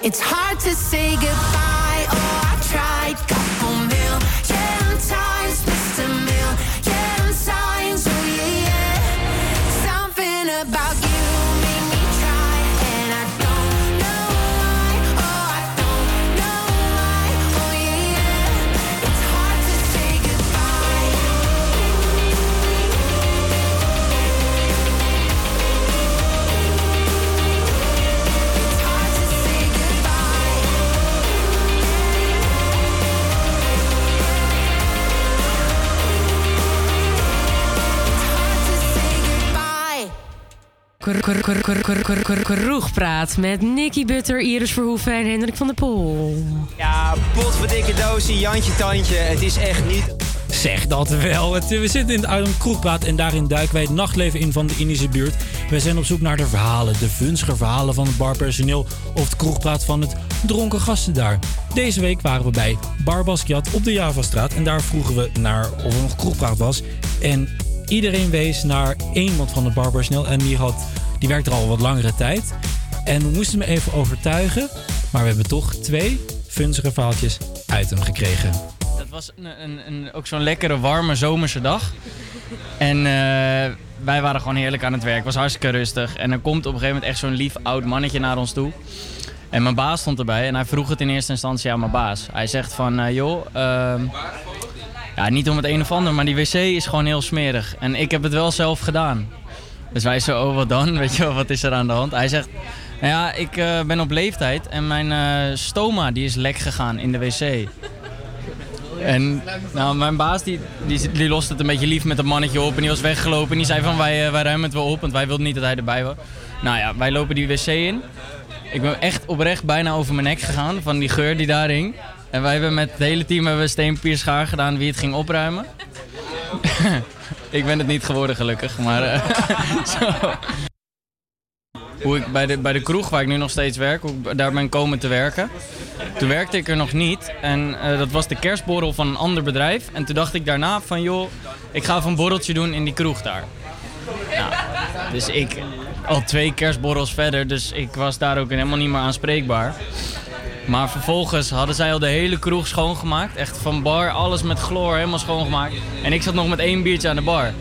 It's hard to say goodbye. Oh, I tried. Kroegpraat met Nicky Butter, Iris Verhoeven en Hendrik van der Pol. Ja, potverdikke doosie, Jantje Tandje. Het is echt niet... Zeg dat wel. Het- we zitten in de Item Kroegpraat en daarin duiken wij het nachtleven in van de Indische buurt. We zijn op zoek naar de verhalen, de vunzige verhalen van het barpersoneel of de kroegpraat van het dronken gasten daar. Deze week waren we bij Bar Basquiat op de Javastraat en daar vroegen we naar of er nog kroegpraat was. En iedereen wees naar iemand van het barpersoneel en die, had, die werkte er al wat langere tijd. En we moesten hem even overtuigen, maar we hebben toch twee vunzige verhaaltjes uit hem gekregen. Dat was een, een, een- ook zo'n lekkere, warme zomerse dag. En eh, wij waren gewoon heerlijk aan het werk. Het was hartstikke rustig. En er komt op een gegeven moment echt zo'n lief oud mannetje naar ons toe. En mijn baas stond erbij en hij vroeg het in eerste instantie aan mijn baas. Hij zegt van, eh, joh, ehm, ja, niet om het een of ander, maar die wc is gewoon heel smerig. En ik heb het wel zelf gedaan. Dus wij zo, oh wat dan? Weet je wel, wat is er aan de hand? Hij zegt, nou ja, ik eh, ben op leeftijd en mijn eh, stoma die is lek gegaan in de wc. En nou, mijn baas die, die, loste het een beetje lief met een mannetje op en die was weggelopen. En die zei van wij, eh, wij ruimen het wel op, want wij wilden niet dat hij erbij was. Nou ja, wij lopen die wc in. Ik ben echt oprecht bijna over mijn nek gegaan van die geur die daar hing. En wij hebben met het hele team hebben we schaar gedaan wie het ging opruimen. ik ben het niet geworden gelukkig, maar eh, zo. Hoe ik bij de, bij de kroeg waar ik nu nog steeds werk, daar ben komen te werken. Toen werkte ik er nog niet en eh, dat was de kerstborrel van een ander bedrijf. En toen dacht ik daarna van joh, ik ga even een borreltje doen in die kroeg daar. Nou, dus ik al twee kerstborrels verder, dus ik was daar ook helemaal niet meer aanspreekbaar. Maar vervolgens hadden zij al de hele kroeg schoongemaakt. Echt van bar, alles met chloor, helemaal schoongemaakt. En ik zat nog met één biertje aan de bar.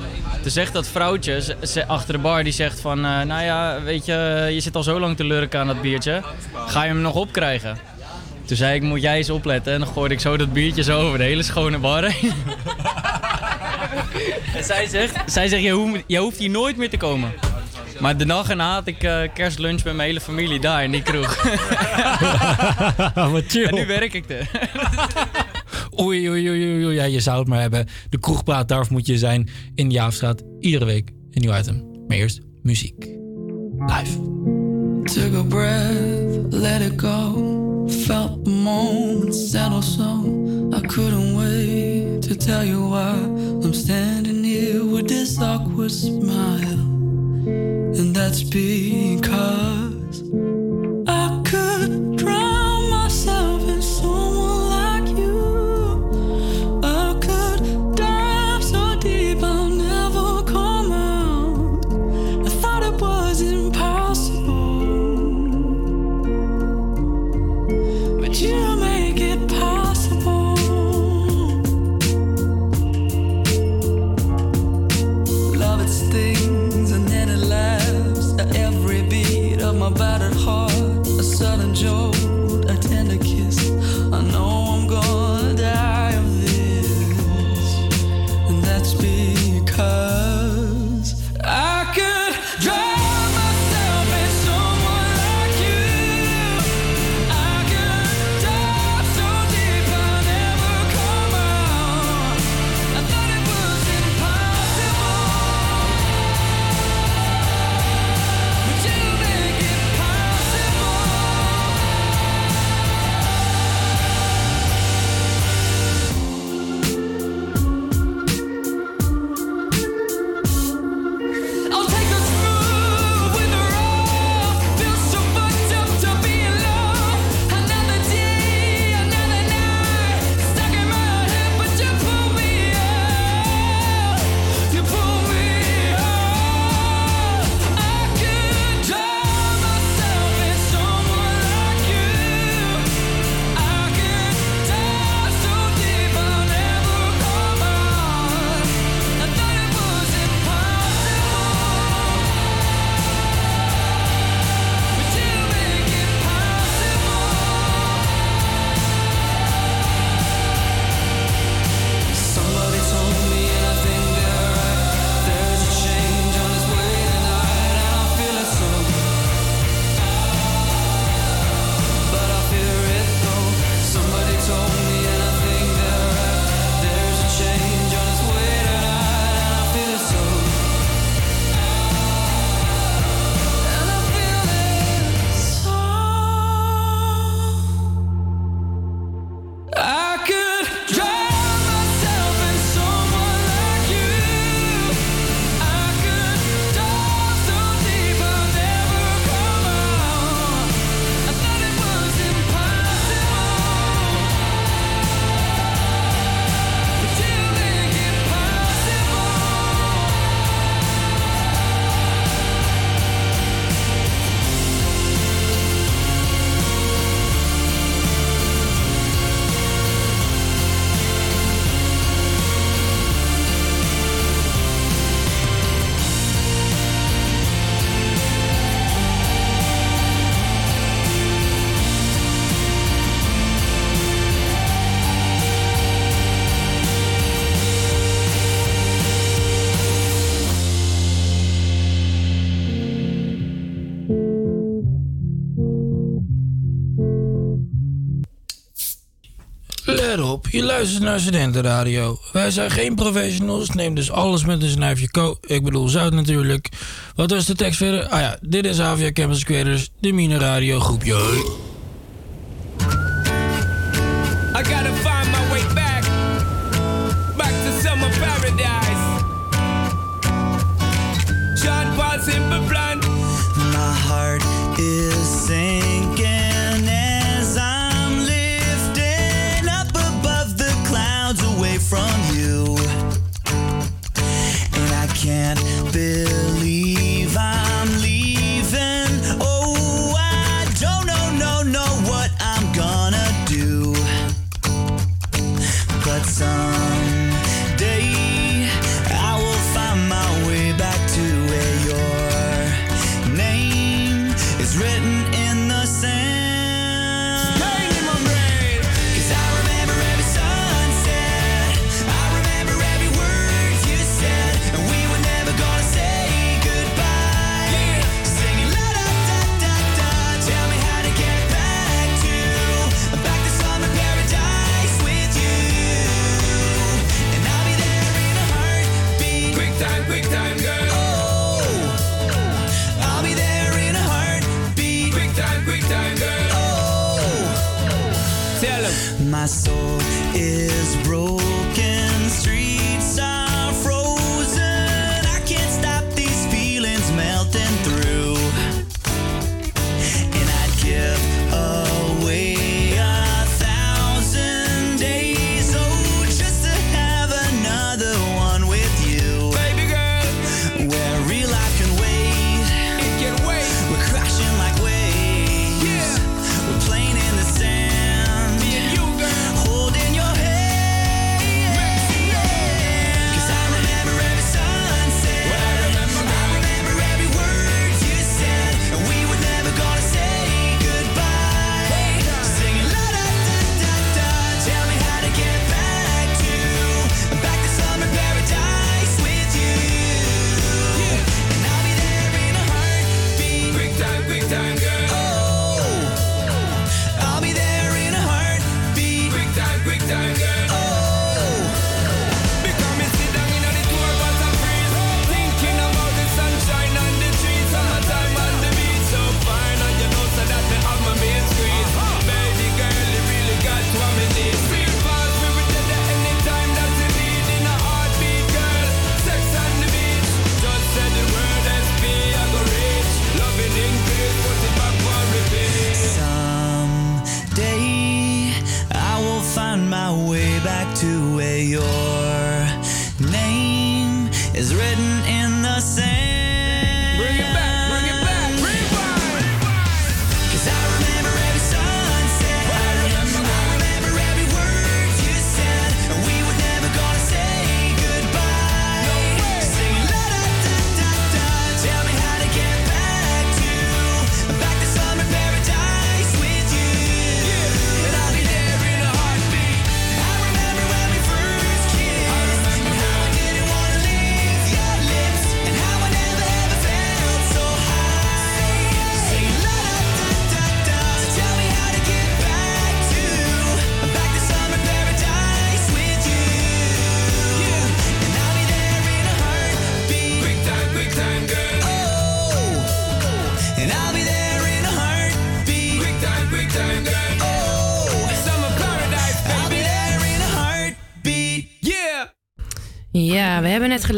Toen zegt dat vrouwtje ze- ze- achter de bar, die zegt van... eh, nou ja, weet je, je zit al zo lang te lurken aan dat biertje. Ga je hem nog opkrijgen? Toen zei ik, moet jij eens opletten. En dan gooide ik zo dat biertje zo over de hele schone bar heen. en zij zegt, zij zegt je, hoeft, je hoeft hier nooit meer te komen. Maar de dag erna had ik eh, kerstlunch met mijn hele familie daar in die kroeg. Wat chill. En nu werk ik er. Oei, oei, oei, oei, oei. Ja, je zou het maar hebben. De kroegpraat, daar moet je zijn in de Jaafstraat. Iedere week een nieuw item. Maar eerst muziek. Live. Took a breath, let it go. Felt the moment settle so. I couldn't wait to tell you why I'm standing here with this awkward smile. And that's because luistert naar Studentenradio. Wij zijn geen professionals, neem dus alles met een snijfje ko. Ik bedoel zout natuurlijk. Wat was de tekst verder? Ah ja, dit is Avia Campus Creators, de Mine Radio groepje.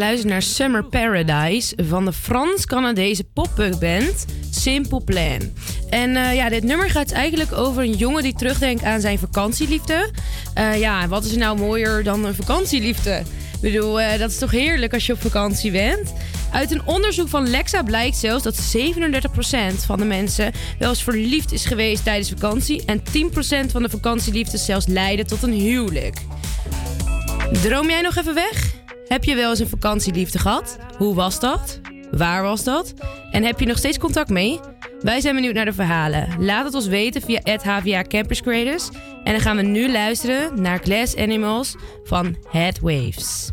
naar Summer Paradise van de Frans-Canadese popband Simple Plan. En eh, ja, dit nummer gaat eigenlijk over een jongen die terugdenkt aan zijn vakantieliefde. Eh, ja, wat is nou mooier dan een vakantieliefde? Ik bedoel, eh, dat is toch heerlijk als je op vakantie bent? Uit een onderzoek van Lexa blijkt zelfs dat 37% van de mensen wel eens verliefd is geweest tijdens vakantie. En 10% van de vakantieliefdes zelfs leiden tot een huwelijk. Droom jij nog even weg? Heb je wel eens een vakantieliefde gehad? Hoe was dat? Waar was dat? En heb je nog steeds contact mee? Wij zijn benieuwd naar de verhalen. Laat het ons weten via het HVA Campus Creators. En dan gaan we nu luisteren naar Glass Animals van Headwaves.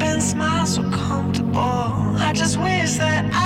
and smile so comfortable. I just wish that I.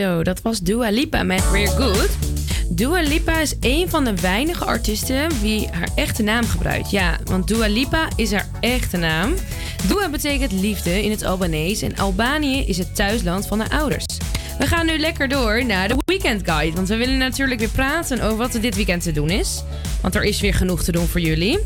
Zo, dat was Dua Lipa met We're Good. Dua Lipa is een van de weinige artiesten wie haar echte naam gebruikt. Ja, want Dua Lipa is haar echte naam. Dua betekent liefde in het Albanees en Albanië is het thuisland van haar ouders. We gaan nu lekker door naar de Weekend Guide. Want we willen natuurlijk weer praten over wat er dit weekend te doen is. Want er is weer genoeg te doen voor jullie.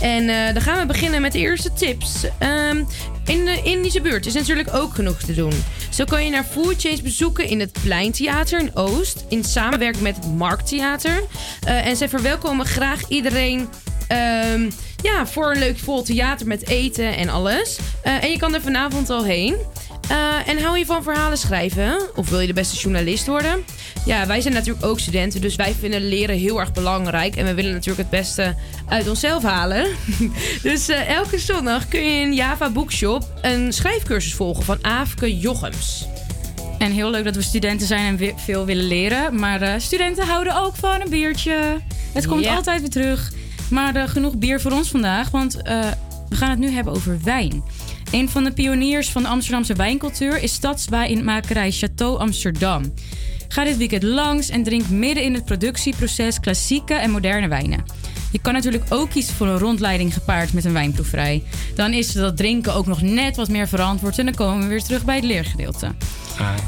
En eh, dan gaan we beginnen met de eerste tips. Ehm, in de Indische buurt is natuurlijk ook genoeg te doen. Zo kan je naar Food Chains bezoeken in het Pleintheater in Oost. In samenwerking met het Markttheater. Eh, en zij verwelkomen graag iedereen ehm, ja, voor een leuk vol theater met eten en alles. Eh, en je kan er vanavond al heen. Eh, en hou je van verhalen schrijven? Of wil je de beste journalist worden? Ja, wij zijn natuurlijk ook studenten, dus wij vinden leren heel erg belangrijk. En we willen natuurlijk het beste uit onszelf halen. dus eh, elke zondag kun je in Java Bookshop een schrijfcursus volgen van Aafke Jochems. En heel leuk dat we studenten zijn en veel willen leren. Maar eh, studenten houden ook van een biertje. Het komt altijd weer terug. Maar genoeg bier voor ons vandaag, want we gaan het nu hebben over wijn. Een van de pioniers van de Amsterdamse wijncultuur is stadswijnmakerij Château Amsterdam. Ga dit weekend langs en drink midden in het productieproces klassieke en moderne wijnen. Je kan natuurlijk ook kiezen voor een rondleiding gepaard met een wijnproeverij. Dan is dat drinken ook nog net wat meer verantwoord en dan komen we weer terug bij het leergedeelte.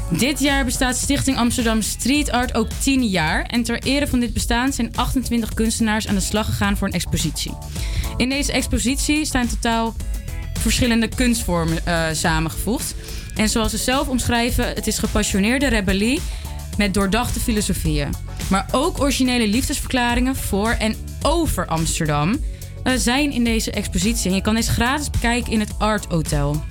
Dit jaar bestaat Stichting Amsterdam Street Art ook 10 jaar. En ter ere van dit bestaan zijn 28 kunstenaars aan de slag gegaan voor een expositie. In deze expositie staan totaal verschillende kunstvormen eh, samengevoegd. En zoals ze zelf omschrijven, het is gepassioneerde rebellie met doordachte filosofieën. Maar ook originele liefdesverklaringen voor en over Amsterdam eh, zijn in deze expositie. En je kan deze gratis bekijken in het Art Hotel.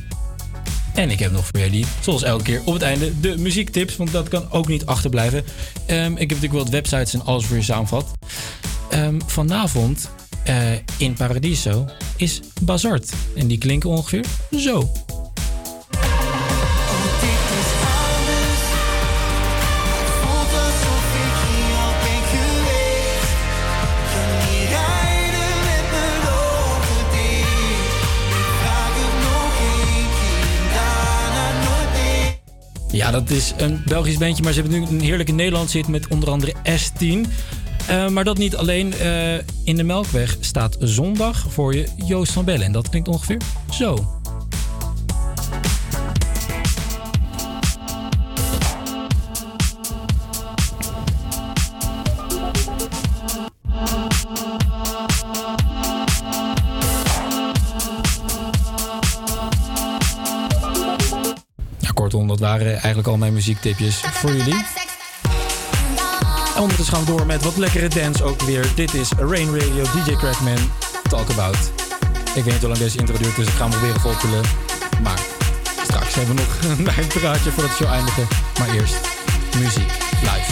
En ik heb nog voor jullie, zoals elke keer op het einde, de muziektips. Want dat kan ook niet achterblijven. Ehm, ik heb natuurlijk wat websites en alles voor je samenvat. Ehm, vanavond eh, in Paradiso is Bazart. En die klinken ongeveer zo. Ja, dat is een Belgisch bandje, maar ze hebben nu een heerlijke Nederlandse hit met onder andere S10. Eh, maar dat niet alleen. eh, in de Melkweg staat zondag voor je Joost van Bellen. En dat klinkt ongeveer zo. Kortom, dat waren eigenlijk al mijn muziektipjes voor jullie. Ondertussen gaan we door met wat lekkere dance ook weer. Dit is Rain Radio, DJ Crackman, Talk About. Ik weet niet hoe lang deze intro duurt, dus ik ga hem proberen vol. Maar straks hebben we nog een eindpraatje voordat de show eindigen. Maar eerst muziek live.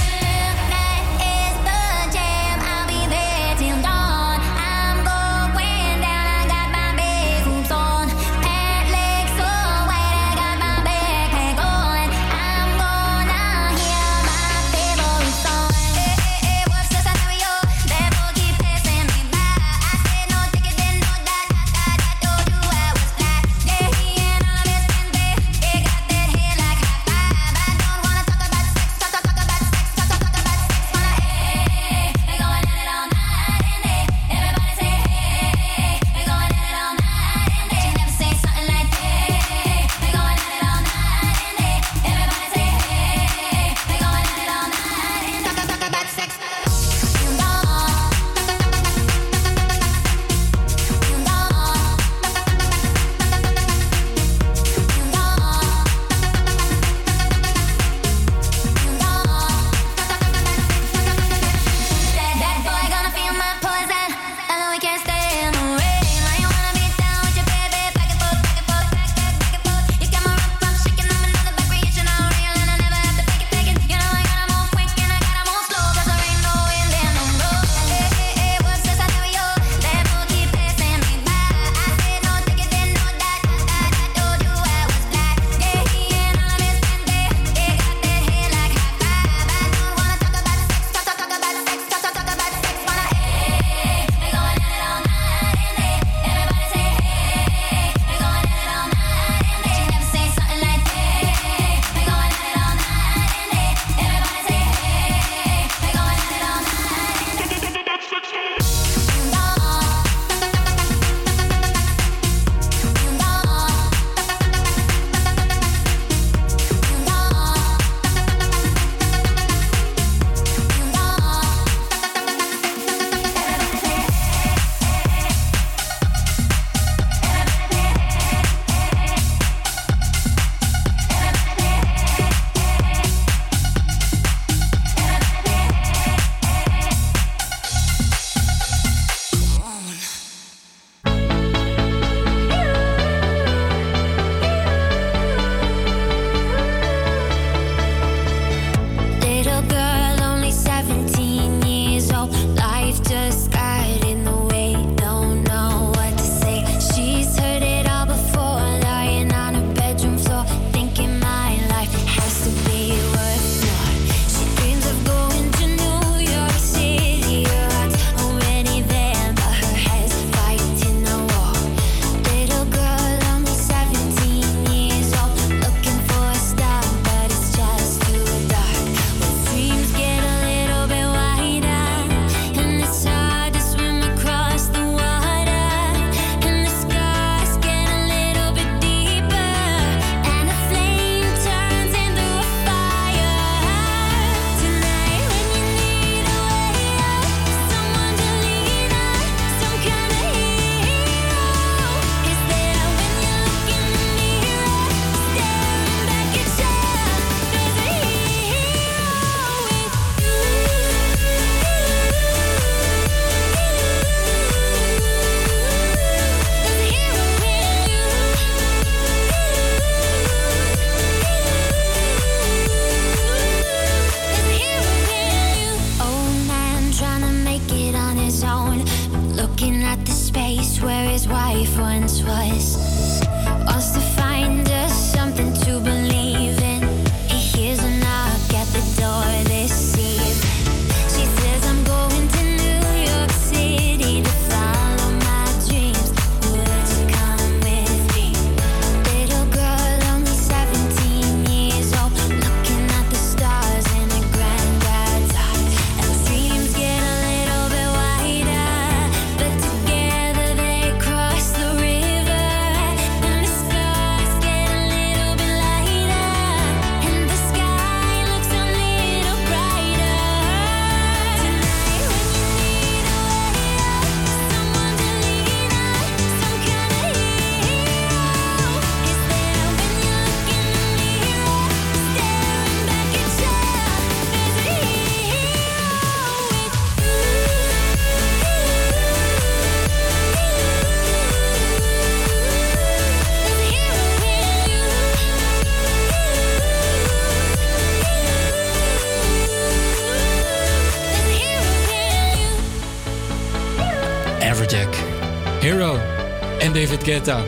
Guetta.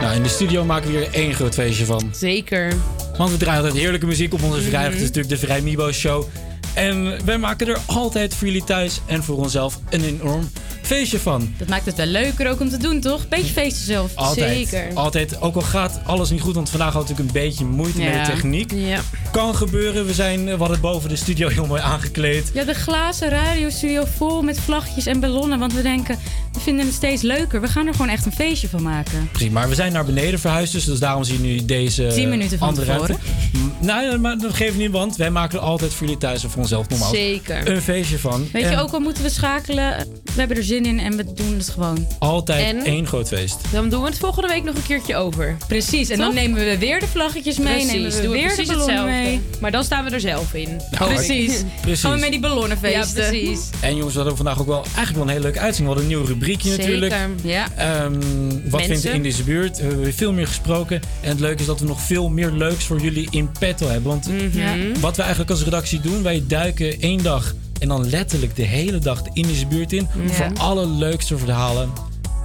Nou, in de studio maken we hier één groot feestje van. Zeker. Want we draaien altijd heerlijke muziek op onze vrijdag. Mhm. Het is natuurlijk de Vrij Mibo Show. En wij maken er altijd voor jullie thuis en voor onszelf een enorm feestje van. Dat maakt het wel leuker ook om te doen, toch? Beetje feesten zelf. Altijd. Altijd. Ook al gaat alles niet goed, want vandaag we natuurlijk een beetje moeite met de techniek. Ja. Kan gebeuren. We, zijn, we hadden het boven de studio heel mooi aangekleed. Ja, de glazen radiostudio vol met vlaggetjes en ballonnen. Want we denken, vinden het steeds leuker. We gaan er gewoon echt een feestje van maken. Precies, maar we zijn naar beneden verhuisd, dus, dus daarom zie je nu deze 10 minuten van andere tevoren. ruimte. Nou, maar dat geeft niet, want wij maken er altijd voor jullie thuis en voor onszelf normaal Zeker. een feestje van. Weet je, ook al moeten we schakelen, we hebben er zin in en we doen het gewoon. Altijd En? één groot feest. Dan doen we het volgende week nog een keertje over. Precies, en dan nemen we weer de vlaggetjes mee, Precies, nemen we doen we weer precies de ballonnen hetzelfde. mee. Maar dan staan we er zelf in. Nou, precies. precies. Gaan we met die ballonnen feesten. Ja, precies. En jongens, we hadden vandaag ook wel eigenlijk wel een hele leuke uitzending. We hadden een nieuw rubriekje Zeker. natuurlijk. Ja. Ehm, wat Mensen. vindt u in deze buurt? We hebben weer veel meer gesproken. En het leuke is dat we nog veel meer leuks voor jullie in petto hebben. Want Ja. wat we eigenlijk als redactie doen, wij duiken één dag en dan letterlijk de hele dag de Indische buurt in. Ja. Voor alle leukste verhalen.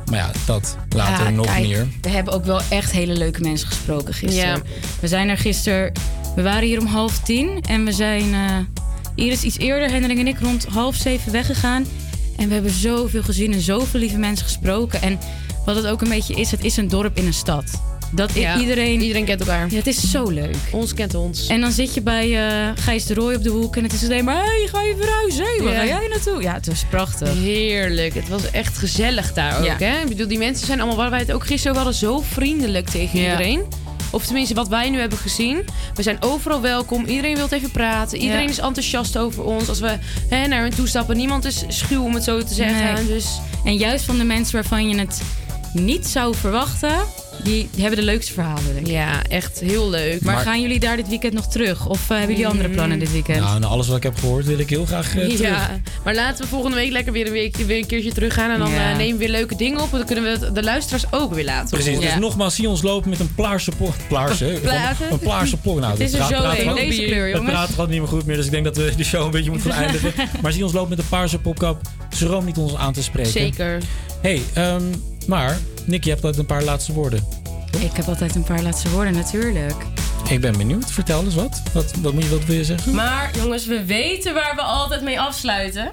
Maar ja, dat later Ja, nog kijk, meer. We hebben ook wel echt hele leuke mensen gesproken gisteren. Ja. We zijn er gisteren... We waren hier om half tien en we zijn... eh Iris iets eerder, Hendrik en ik, rond half zeven weggegaan. En we hebben zoveel gezien en zoveel lieve mensen gesproken. En wat het ook een beetje is, het is een dorp in een stad. Dat Ja, iedereen... Iedereen kent elkaar. Ja, het is zo leuk. Ons kent ons. En dan zit je bij eh Gijs de Rooi op de hoek en het is alleen maar... Hé, hey, ga je verhuizen? Hey, waar Ja. ga jij naartoe? Ja, het was prachtig. Heerlijk. Het was echt gezellig daar ook. Hè? Ik bedoel, die mensen zijn allemaal, waar wij het ook gisteren over hadden, zo vriendelijk tegen iedereen. Of tenminste, wat wij nu hebben gezien. We zijn overal welkom. Iedereen wil even praten. Iedereen Ja. is enthousiast over ons. Als we hè, naar hun toe stappen. Niemand is schuw, om het zo te zeggen. Nee. Dus En juist van de mensen waarvan je het niet zou verwachten, die hebben de leukste verhalen, denk ik. Ja, echt heel leuk. Maar, Maar- gaan jullie daar dit weekend nog terug? Of eh, hebben jullie andere plannen dit weekend? Nou, na alles wat ik heb gehoord wil ik heel graag eh, terug. Ja, maar laten we volgende week lekker weer een, week, weer een keertje teruggaan. En dan Ja. eh, nemen we weer leuke dingen op. En dan kunnen we de luisteraars ook weer laten Precies, horen. dus nogmaals, zie ons lopen met een plaarse pok. Plaarse? Een plaarse pok. Nou, Het is er praat- zo praat een, gewoon- deze kleur, Het jongens. praat gewoon niet meer goed meer, dus ik denk dat we de show een beetje moeten gaan eindigen. Maar zie ons lopen met een paarse popkap. Schroom niet ons aan te spreken. Zeker. hey, ehm, maar Nick, je hebt altijd een paar laatste woorden. Ik heb altijd een paar laatste woorden, natuurlijk. Ik ben benieuwd. Vertel eens wat. Wat, wat, moet je, wat wil je zeggen? Maar jongens, we weten waar we altijd mee afsluiten.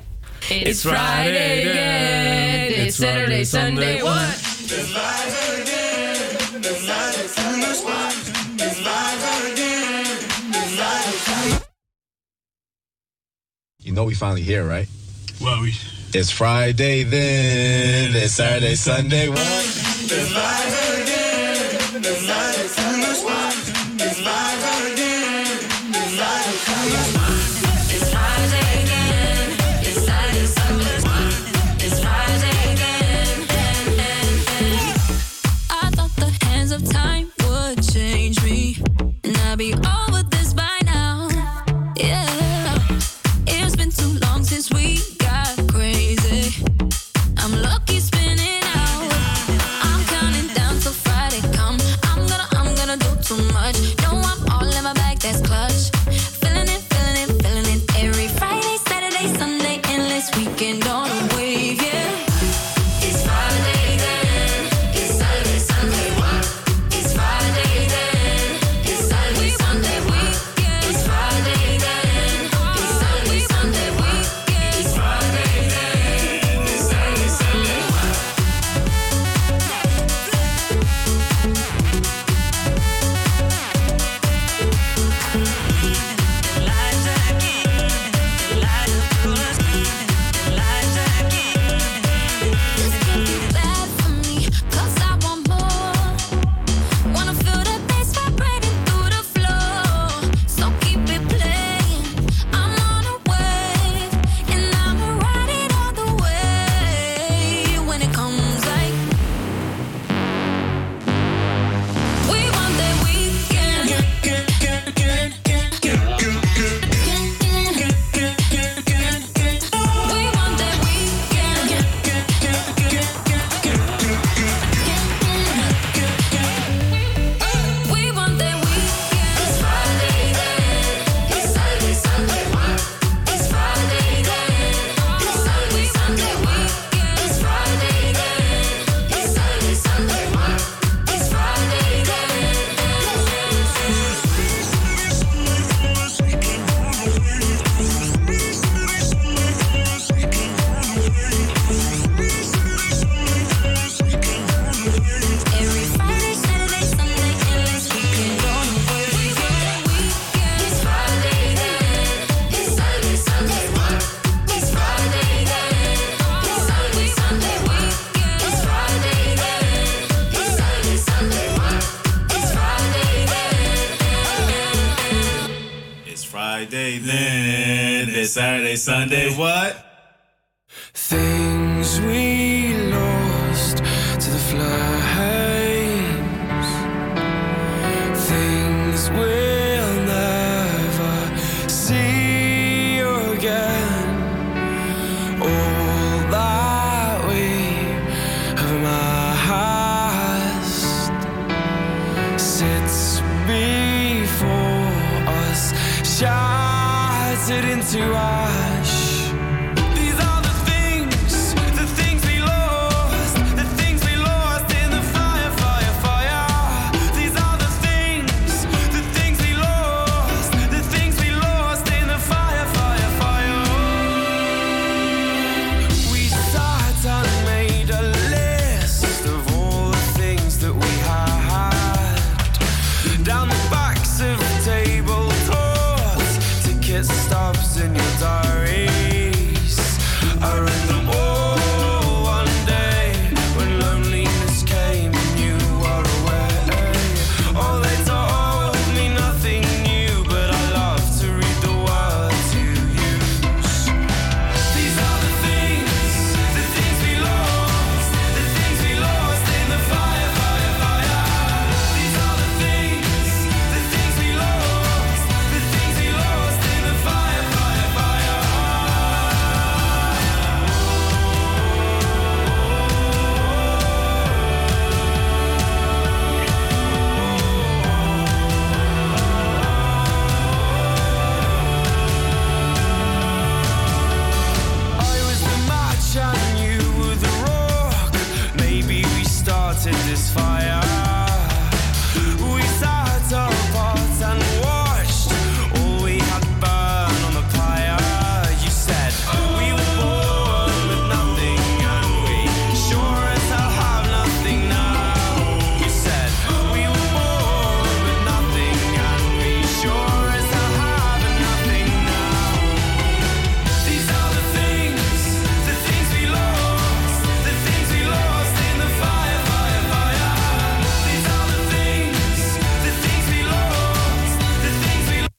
It's Friday again. It's Saturday, Sunday, what? You know we finally here, right? Well, we. It's Friday then. It's Saturday, Sunday. What? It's live again. It's live again. It's live again. It's live again. It's Friday again. It's Saturday, Sunday. It's Friday again. I thought the hands of time would change me, and I'd be